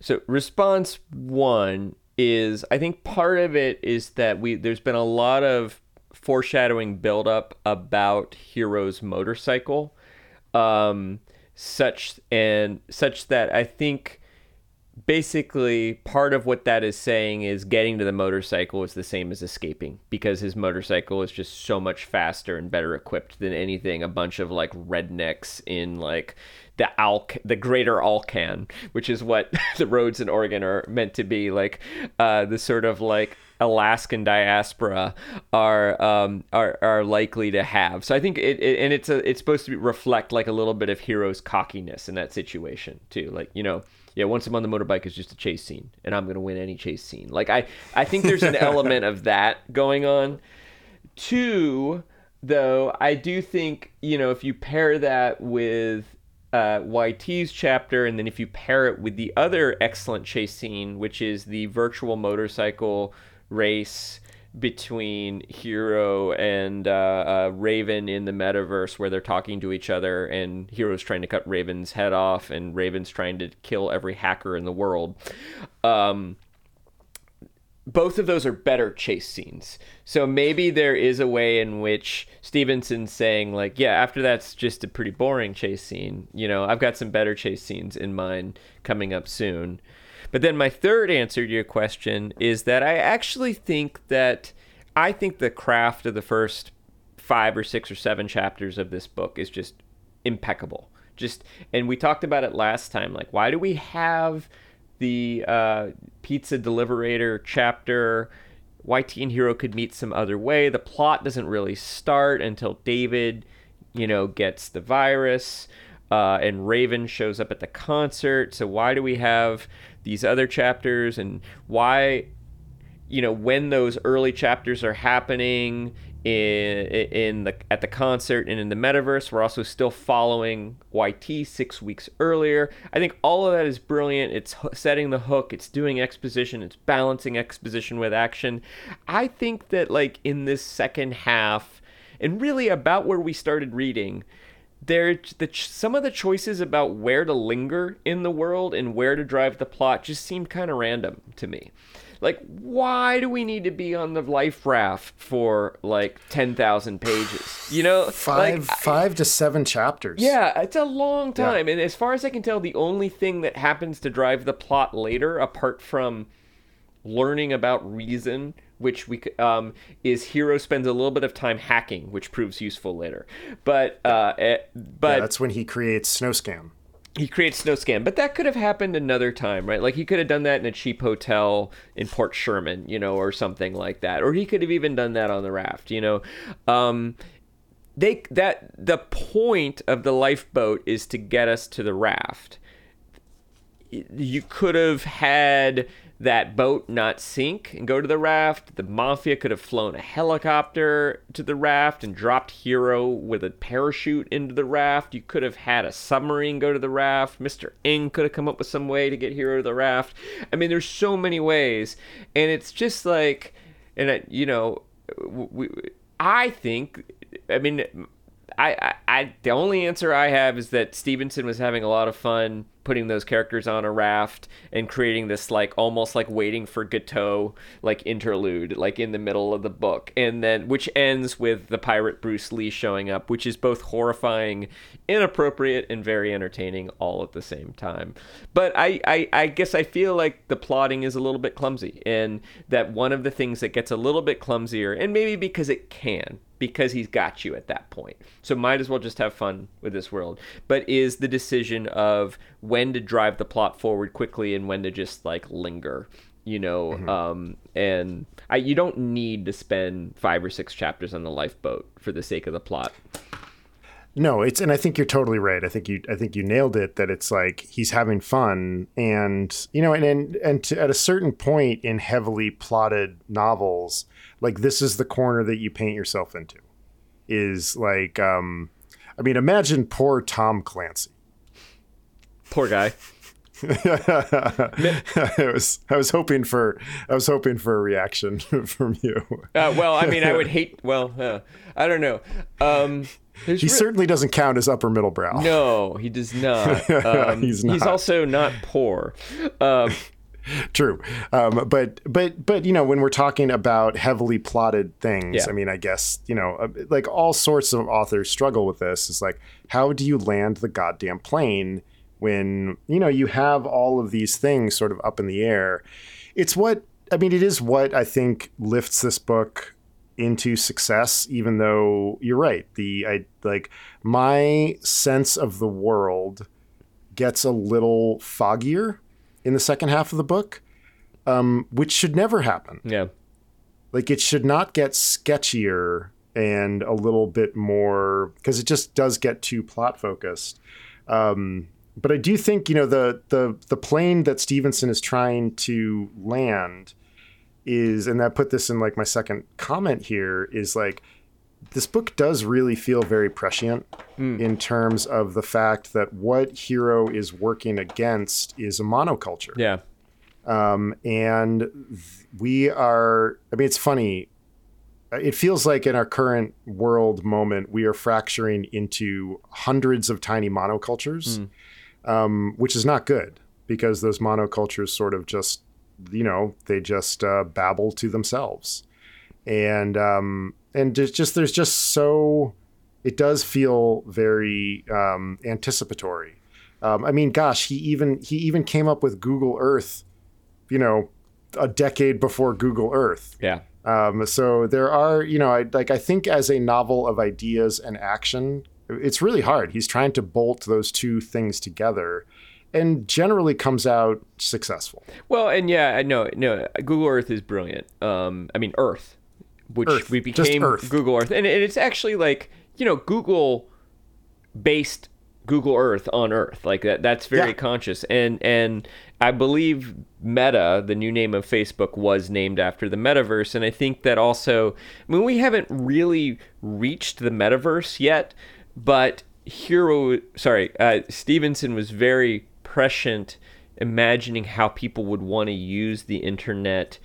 So response one is I think part of it is that we there's been a lot of foreshadowing buildup about Hiro's motorcycle, um, such and such that I think basically part of what that is saying is getting to the motorcycle is the same as escaping because his motorcycle is just so much faster and better equipped than anything a bunch of like rednecks in like the Al the greater Alcan, which is what the roads in Oregon are meant to be like uh, the sort of like Alaskan diaspora are um, are are likely to have. So I think it, it and it's a it's supposed to reflect like a little bit of Hiro's cockiness in that situation too. Like you know, yeah, once I'm on the motorbike, it's just a chase scene, and I'm gonna win any chase scene. Like I I think there's an element of that going on. Two, though, I do think you know if you pair that with uh, YT's chapter, and then if you pair it with the other excellent chase scene, which is the virtual motorcycle race between Hiro and uh, uh, Raven in the metaverse where they're talking to each other, and Hiro's trying to cut Raven's head off, and Raven's trying to kill every hacker in the world. Um, both of those are better chase scenes. So maybe there is a way in which Stephenson's saying, like, yeah, after that's just a pretty boring chase scene. You know, I've got some better chase scenes in mind coming up soon. But then my third answer to your question is that I actually think that I think the craft of the first five or six or seven chapters of this book is just impeccable. Just and we talked about it last time. Like, why do we have the uh, pizza deliverator chapter? Why Teen Hiro could meet some other way. The plot doesn't really start until David, you know, gets the virus. Uh, and Raven shows up at the concert. So why do we have these other chapters and why you know when those early chapters are happening in in the at the concert and in the metaverse we're also still following YT 6 weeks earlier. I think all of that is brilliant. It's setting the hook. It's doing exposition. It's balancing exposition with action. I think that like in this second half and really about where we started reading there the some of the choices about where to linger in the world and where to drive the plot just seemed kind of random to me. Like, why do we need to be on the life raft for like ten thousand pages? You know, five like, five to seven chapters. Yeah, it's a long time, yeah. and as far as I can tell, the only thing that happens to drive the plot later, apart from learning about reason which we um, is Hiro spends a little bit of time hacking, which proves useful later. But uh, eh, but yeah, that's when he creates SnowScan. He creates SnowScan, but that could have happened another time, right? Like he could have done that in a cheap hotel in Port Sherman, you know, or something like that, or he could have even done that on the raft, you know. Um, they that the point of the lifeboat is to get us to the raft. You could have had that boat not sink and go to the raft. The mafia could have flown a helicopter to the raft and dropped Hiro with a parachute into the raft. You could have had a submarine go to the raft. Mr. Ng could have come up with some way to get Hiro to the raft. I mean, there's so many ways, and it's just like, and I, you know, we, I think, I mean, I, I, I, the only answer I have is that Stephenson was having a lot of fun putting those characters on a raft and creating this like almost like waiting for Godot like interlude like in the middle of the book. And then which ends with the pirate Bruce Lee showing up which is both horrifying inappropriate and very entertaining all at the same time. But I, I I guess I feel like the plotting is a little bit clumsy and that one of the things that gets a little bit clumsier and maybe because it can because he's got you at that point. So might as well just have fun with this world. But is the decision of when to drive the plot forward quickly and when to just like linger, you know, mm-hmm. um, and I, you don't need to spend five or six chapters on the lifeboat for the sake of the plot. No, it's and I think you're totally right. I think you I think you nailed it that it's like he's having fun and you know and and, and to, at a certain point in heavily plotted novels, like this is the corner that you paint yourself into. Is like um I mean imagine poor Tom Clancy. Poor guy. I was I was hoping for I was hoping for a reaction from you. Uh, well, I mean, I would hate. Well, uh, I don't know. Um, he re- certainly doesn't count as upper middle brow. No, he does not. Um, he's not. He's also not poor. Um, True, um, but but but you know when we're talking about heavily plotted things, yeah. I mean, I guess you know, uh, like all sorts of authors struggle with this. Is like, how do you land the goddamn plane when you know you have all of these things sort of up in the air. It's what I mean. It is what I think lifts this book into success. Even though you're right, the I like my sense of the world gets a little foggier in the second half of the book, um, which should never happen. Yeah. Like it should not get sketchier and a little bit more because it just does get too plot focused. Um, but I do think you know the the the plane that Stephenson is trying to land is, and I put this in like my second comment here is like this book does really feel very prescient mm. in terms of the fact that what Hiro is working against is a monoculture. Yeah. Um, and we are, I mean, it's funny. It feels like in our current world moment, we are fracturing into hundreds of tiny monocultures, mm. Um, which is not good because those monocultures sort of just, you know, they just uh, babble to themselves. And um, and just, just there's just so it does feel very um, anticipatory. Um, I mean, gosh, he even he even came up with Google Earth, you know, a decade before Google Earth. Yeah. Um, so there are, you know, I, like I think as a novel of ideas and action, it's really hard. He's trying to bolt those two things together, and generally comes out successful. Well, and yeah, no, no, Google Earth is brilliant. Um, I mean, Earth which Earth. we became Earth. Google Earth, and it's actually like you know Google based Google Earth on Earth, like that. That's very yeah. conscious, and and I believe Meta, the new name of Facebook, was named after the metaverse, and I think that also. I mean, we haven't really reached the metaverse yet, but Hiro, sorry, uh, Stephenson was very prescient, imagining how people would want to use the internet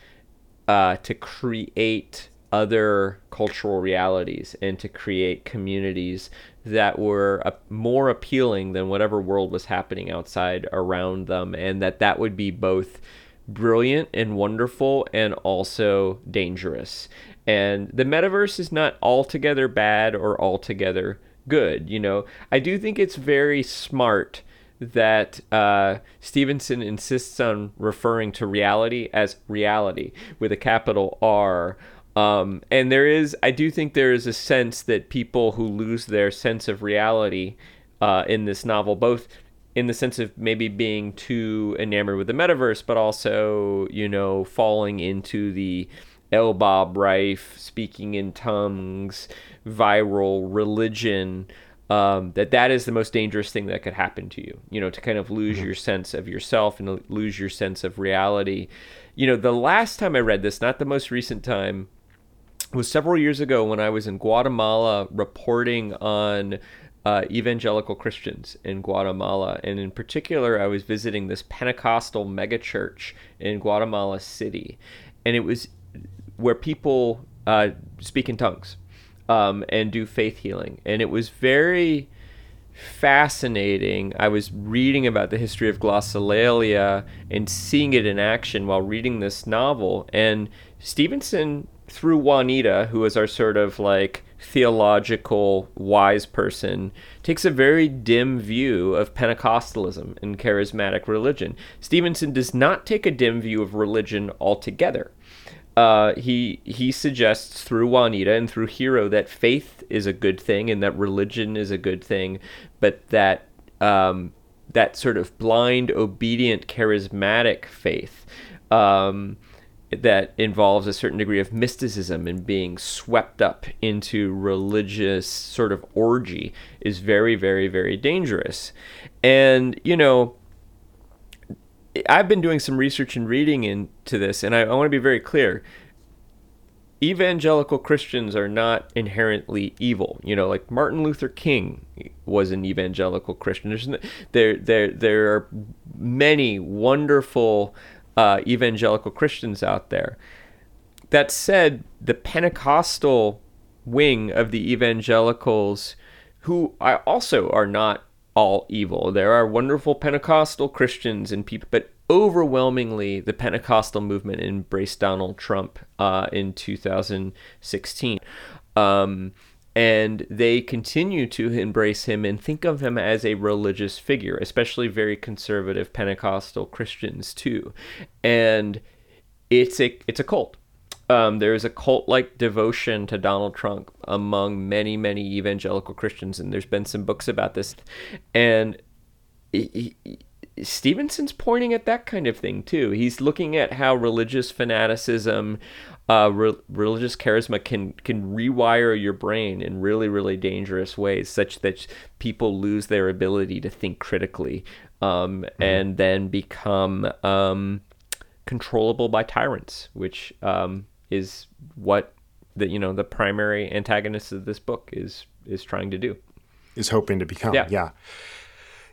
uh, to create other cultural realities and to create communities that were uh, more appealing than whatever world was happening outside around them and that that would be both brilliant and wonderful and also dangerous. And the metaverse is not altogether bad or altogether good you know? I do think it's very smart that uh, Stephenson insists on referring to reality as reality with a capital R. Um, and there is, I do think there is a sense that people who lose their sense of reality uh, in this novel, both in the sense of maybe being too enamored with the metaverse, but also, you know, falling into the L. Bob Rife, speaking in tongues, viral religion. Um, that that is the most dangerous thing that could happen to you. You know, to kind of lose mm-hmm. your sense of yourself and lose your sense of reality. You know, the last time I read this, not the most recent time, was several years ago when I was in Guatemala reporting on uh, evangelical Christians in Guatemala. And in particular, I was visiting this Pentecostal megachurch in Guatemala City. And it was where people uh, speak in tongues um, and do faith healing. And it was very fascinating. I was reading about the history of glossolalia and seeing it in action while reading this novel. And Stephenson through Juanita, who is our sort of like theological wise person, takes a very dim view of Pentecostalism and charismatic religion. Stephenson does not take a dim view of religion altogether. Uh, he he suggests through Juanita and through Hiro that faith is a good thing and that religion is a good thing, but that um, that sort of blind, obedient, charismatic faith um, that involves a certain degree of mysticism and being swept up into religious sort of orgy is very, very, very dangerous. And, you know, I've been doing some research and reading into this, and I, I want to be very clear. Evangelical Christians are not inherently evil. You know, like Martin Luther King was an evangelical Christian. There's, there, there, there are many wonderful uh, evangelical Christians out there. That said, the Pentecostal wing of the evangelicals, who I also are not all evil, there are wonderful Pentecostal Christians and people, but overwhelmingly the Pentecostal movement embraced Donald Trump uh, in 2016. Um, and they continue to embrace him and think of him as a religious figure, especially very conservative Pentecostal Christians too. And it's a it's a cult. Um, there is a cult like devotion to Donald Trump among many, many evangelical Christians, and there's been some books about this. And he, he, Stephenson's pointing at that kind of thing too. He's looking at how religious fanaticism, uh, re- religious charisma can can rewire your brain in really really dangerous ways, such that people lose their ability to think critically, um, mm-hmm. and then become um, controllable by tyrants, which um, is what the you know the primary antagonist of this book is is trying to do. Is hoping to become. Yeah. Yeah.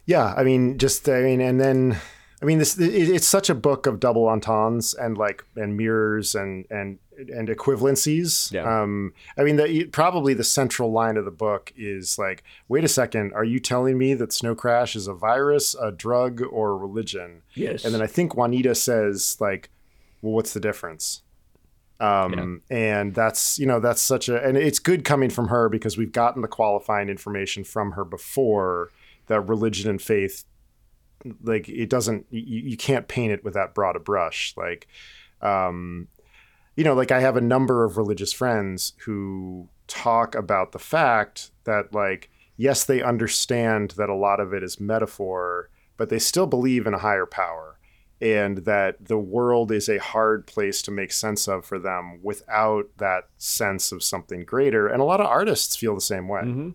Yeah. I mean, just I mean, and then I mean, this it's such a book of double entendres and like and mirrors and and and equivalencies. Yeah. Um, I mean, the, probably the central line of the book is like, wait a second, are you telling me that Snow Crash is a virus, a drug, or a religion? Yes. And then I think Juanita says like, well, what's the difference? Um, yeah. and that's you know that's such a and it's good coming from her because we've gotten the qualifying information from her before that religion and faith like it doesn't you, you can't paint it with that broad a brush like um you know like i have a number of religious friends who talk about the fact that like yes they understand that a lot of it is metaphor but they still believe in a higher power and that the world is a hard place to make sense of for them without that sense of something greater and a lot of artists feel the same way mm-hmm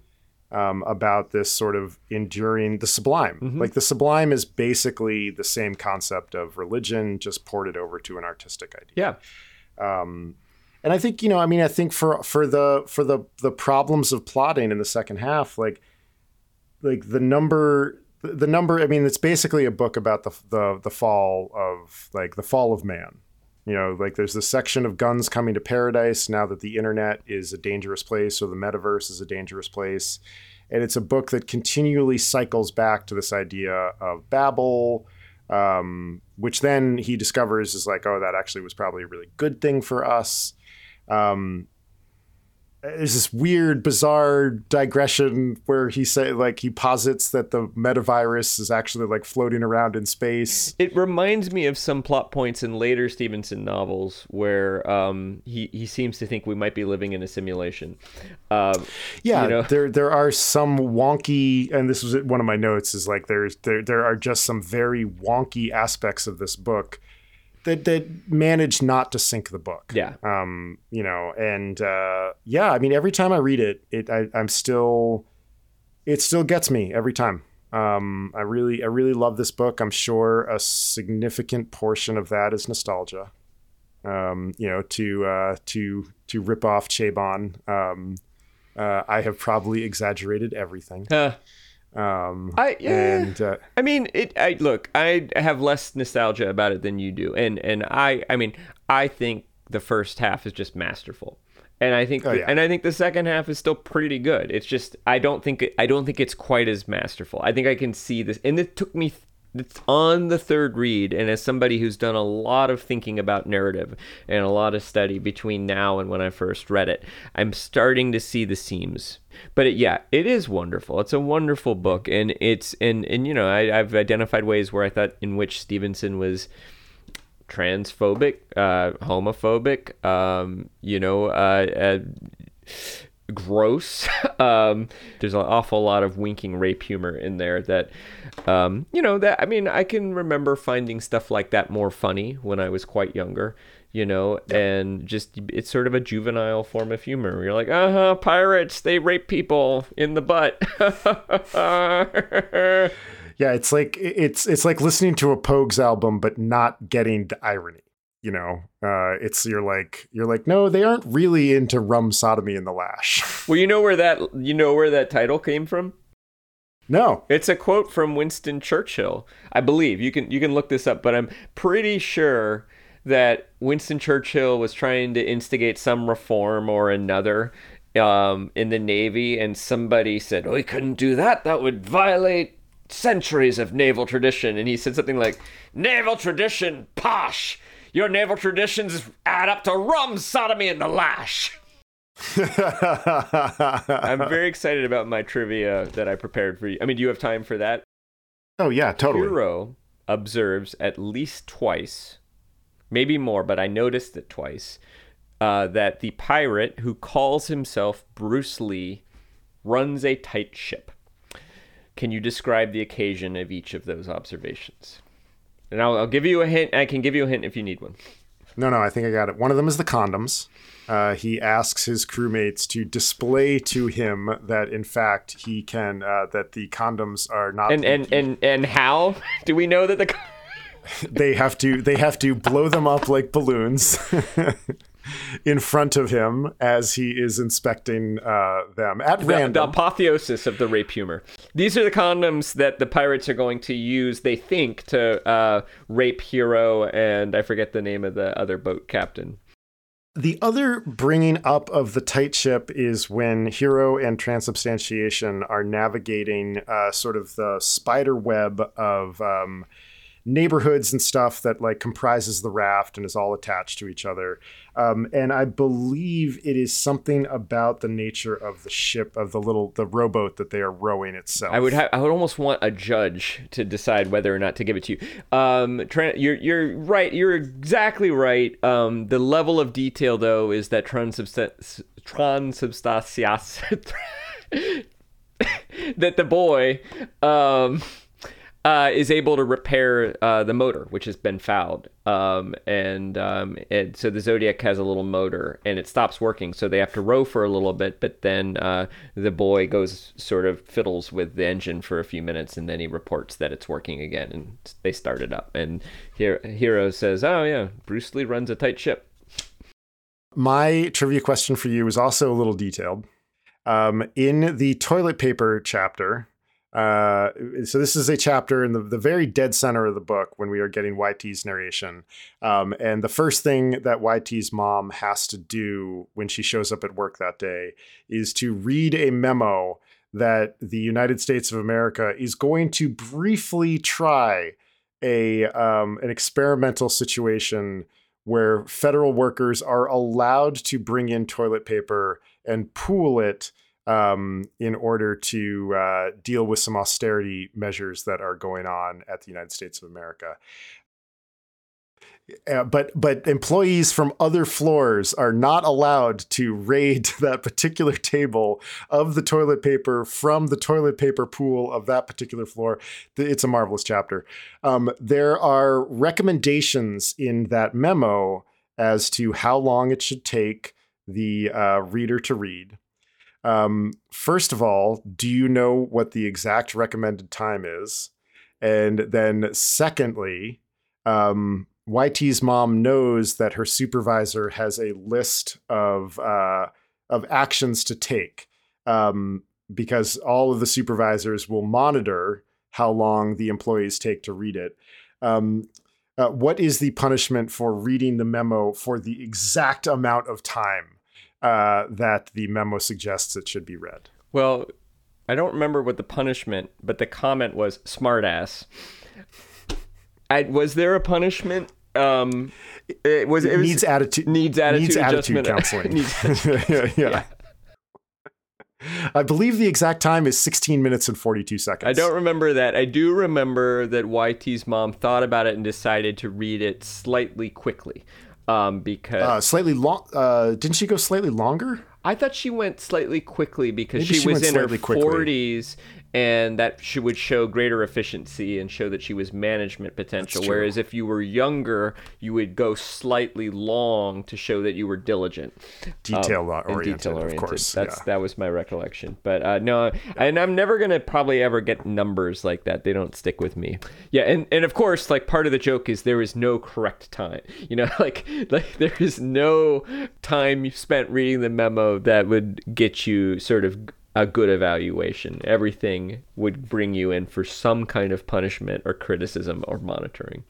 um, about this sort of enduring the sublime. Mm-hmm. Like the sublime is basically the same concept of religion, just ported over to an artistic idea. Yeah. Um, and I think you know, I mean, I think for for the for the the problems of plotting in the second half, like like the number the number i mean it's basically a book about the, the the fall of like the fall of man you know like there's this section of guns coming to paradise now that the internet is a dangerous place or the metaverse is a dangerous place and it's a book that continually cycles back to this idea of Babel, um, which then he discovers is like, oh, that actually was probably a really good thing for us. Um, there's this weird, bizarre digression where he say like he posits that the metavirus is actually like floating around in space. It reminds me of some plot points in later Stephenson novels where um, he he seems to think we might be living in a simulation. Uh, yeah, you know? there there are some wonky, and this was one of my notes is like there's there there are just some very wonky aspects of this book that that managed not to sink the book. Yeah. Um, you know, and uh, yeah, I mean, every time I read it, it I, I'm still, it still gets me every time. Um, I really, I really love this book. I'm sure a significant portion of that is nostalgia. Um, you know, to uh, to to rip off Chabon. Um, uh, I have probably exaggerated everything. Um, I yeah. And, uh, I mean, it. I look. I have less nostalgia about it than you do, and and I. I mean, I think the first half is just masterful, and I think, oh, yeah. and I think the second half is still pretty good. It's just I don't think I don't think it's quite as masterful. I think I can see this, and it took me it's on the third read and as somebody who's done a lot of thinking about narrative and a lot of study between now and when i first read it i'm starting to see the seams. But it, yeah it is wonderful. It's a wonderful book and it's and and you know I, i've identified ways where i thought in which stephenson was transphobic uh homophobic um you know uh, uh gross. um, there's an awful lot of winking rape humor in there that, um, you know, that I mean, I can remember finding stuff like that more funny when I was quite younger, you know, and just it's sort of a juvenile form of humor. You're like, uh huh, pirates, they rape people in the butt. yeah, it's like it's it's like listening to a Pogues album but not getting the irony you know uh, it's you're like you're like no they aren't really into rum sodomy in the lash. Well you know where that you know where that title came from? No. It's a quote from winston churchill. I believe you can you can look this up but i'm pretty sure that winston churchill was trying to instigate some reform or another um, in the navy and somebody said oh he couldn't do that. That would violate centuries of naval tradition. And he said something like naval tradition posh your naval traditions add up to rum, sodomy, and the lash. I'm very excited about my trivia that I prepared for you. I mean, do you have time for that? oh yeah, totally. Hiro observes at least twice, maybe more, but I noticed it twice, uh, that the pirate who calls himself Bruce Lee runs a tight ship. Can you describe the occasion of each of those observations? And I'll, I'll give you a hint. I can give you a hint if you need one. No, no, I think I got it. One of them is the condoms. Uh, he asks his crewmates to display to him that, in fact, he can uh, that the condoms are not. And and and and how do we know that the? they have to they have to blow them up like balloons in front of him as he is inspecting uh, them at the, the apotheosis of the rape humor. These are the condoms that the pirates are going to use. They think to uh, rape Hiro and I forget the name of the other boat captain. The other bringing up of the tight ship is when Hiro and Transubstantiation are navigating uh, sort of the spider web of um, neighborhoods and stuff that like comprises the raft and is all attached to each other. Um, and I believe it is something about the nature of the ship of the little the rowboat that they are rowing itself. I would have. I would almost want a judge to decide whether or not to give it to you. Um, Tran- you're you're right. You're exactly right. Um, the level of detail though is that transubstan- transubstantias that the boy um uh, is able to repair uh, the motor, which has been fouled. Um, and, um, and so the Zodiac has a little motor and it stops working. So they have to row for a little bit, but then uh, the boy goes sort of fiddles with the engine for a few minutes and then he reports that it's working again and they start it up. And here Hiro says, Oh, yeah, Bruce Lee runs a tight ship. My trivia question for you is also a little detailed. Um, in the toilet paper chapter, uh, so this is a chapter in the, the very dead center of the book when we are getting Y.T.'s narration. Um, and the first thing that Y.T.'s mom has to do when she shows up at work that day is to read a memo that the United States of America is going to briefly try a um, an experimental situation where federal workers are allowed to bring in toilet paper and pool it um, in order to uh, deal with some austerity measures that are going on at the United States of America. Uh, but but employees from other floors are not allowed to raid that particular table of the toilet paper from the toilet paper pool of that particular floor. It's a marvelous chapter. Um, there are recommendations in that memo as to how long it should take the uh, reader to read. Um, first of all, do you know what the exact recommended time is? And then, secondly, um, Y.T.'s mom knows that her supervisor has a list of uh, of actions to take um, because all of the supervisors will monitor how long the employees take to read it. Um, uh, what is the punishment for reading the memo for the exact amount of time uh, that the memo suggests it should be read. Well, I don't remember what the punishment, but the comment was smartass. I, was there a punishment? Um, it was. It, it was, needs attitude. Needs attitude needs. Attitude counseling. needs, yeah, yeah. yeah. I believe the exact time is 16 minutes and 42 seconds. I don't remember that. I do remember that Y.T.'s mom thought about it and decided to read it slightly quickly um, because uh, slightly long. Uh, didn't she go slightly longer? I thought she went slightly quickly because she, she was in her forties, and that she would show greater efficiency and show that she was management potential. Whereas if you were younger, you would go slightly long to show that you were diligent, detail um, oriented, detail oriented. Of course, that's yeah. that was my recollection. But uh, no, and I'm never gonna probably ever get numbers like that. They don't stick with me. Yeah, and and of course, like part of the joke is there is no correct time. You know, like like there is no time you spent reading the memo that would get you sort of a good evaluation. Everything would bring you in for some kind of punishment or criticism or monitoring.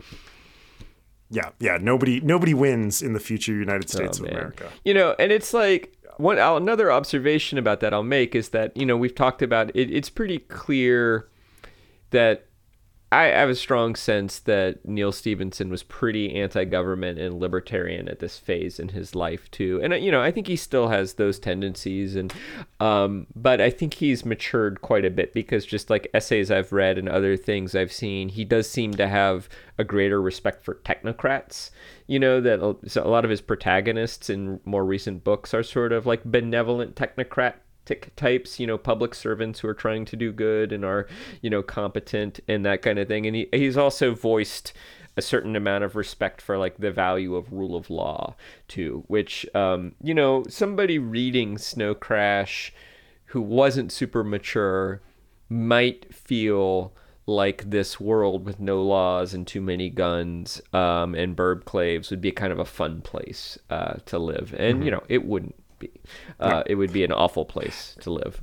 Yeah, yeah. Nobody, nobody wins in the future United oh, States oh, of America. You know, and it's like one another observation about that I'll make is that you know we've talked about it. It's pretty clear that I have a strong sense that Neal Stephenson was pretty anti-government and libertarian at this phase in his life too. And you know, I think he still has those tendencies, and um, but I think he's matured quite a bit because just like essays I've read and other things I've seen, he does seem to have a greater respect for technocrats. You know that a lot of his protagonists in more recent books are sort of like benevolent technocrat types, you know, public servants who are trying to do good and are, you know, competent and that kind of thing. And he, he's also voiced a certain amount of respect for like the value of rule of law too, which, um, you know, somebody reading Snow Crash who wasn't super mature might feel like this world with no laws and too many guns um, and Burbclaves would be kind of a fun place uh, to live. And, mm-hmm. you know, it wouldn't be. Uh, it would be an awful place to live.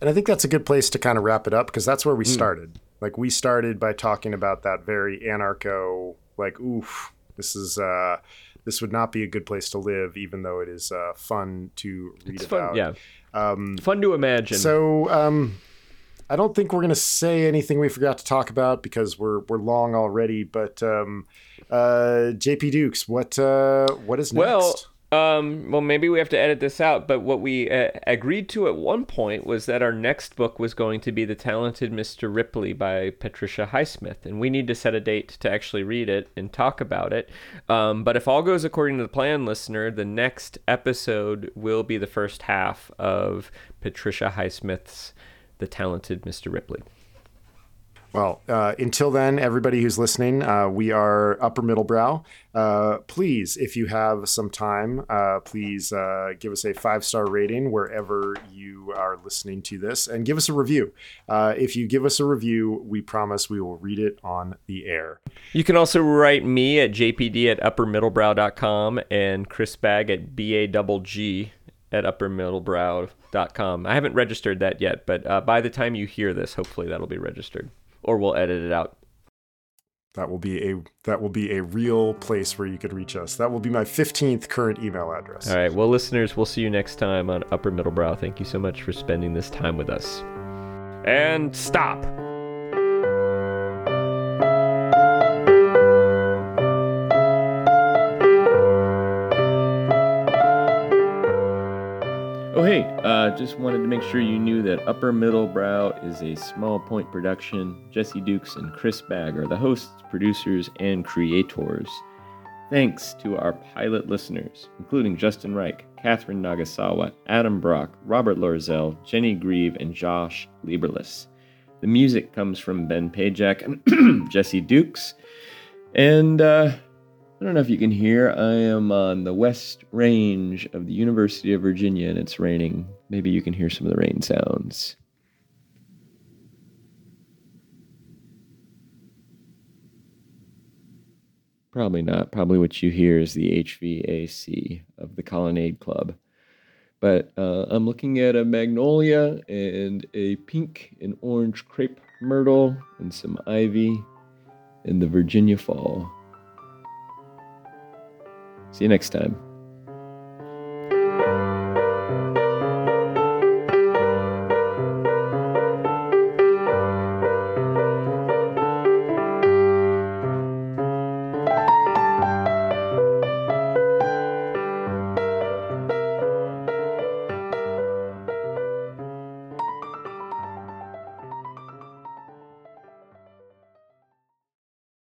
And I think that's a good place to kind of wrap it up because that's where we mm. started. Like we started by talking about that very anarcho, like, oof, this is uh, this would not be a good place to live, even though it is uh, fun to read it's about. Fun, yeah, um, fun to imagine. So um, I don't think we're going to say anything we forgot to talk about because we're we're long already. But um, uh, JP Dukes, what uh, what is next? Well, um, well, maybe we have to edit this out, but what we uh, agreed to at one point was that our next book was going to be The Talented Mr. Ripley by Patricia Highsmith, and we need to set a date to actually read it and talk about it. Um, but if all goes according to the plan, listener, the next episode will be the first half of Patricia Highsmith's The Talented Mr. Ripley. Well, uh, until then, everybody who's listening, uh, we are Upper Middlebrow. Uh, please, if you have some time, uh, please uh, give us a five star rating wherever you are listening to this and give us a review. Uh, if you give us a review, we promise we will read it on the air. You can also write me at jpd at uppermiddlebrow.com and Chris Bagg at BAGG at uppermiddlebrow.com. I haven't registered that yet, but by the time you hear this, hopefully that'll be registered or we'll edit it out. That will be a that will be a real place where you could reach us. That will be my 15th current email address. All right. Well, listeners, we'll see you next time on Upper Middlebrow. Thank you so much for spending this time with us. And stop. Oh, hey, uh, just wanted to make sure you knew that Upper Middle Brow is a small point production. Jesse Dukes and Chris Bagg are the hosts, producers, and creators. Thanks to our pilot listeners, including Justin Reich, Catherine Nagasawa, Adam Brock, Robert Lorzell, Jenny Grieve, and Josh Lieberless. The music comes from Ben Pajak and Jesse Dukes. And uh, I don't know if you can hear. I am on the west range of the University of Virginia and it's raining. Maybe you can hear some of the rain sounds. Probably not. Probably what you hear is the HVAC of the Colonnade Club. But uh, I'm looking at a magnolia and a pink and orange crepe myrtle and some ivy in the Virginia fall. See you next time.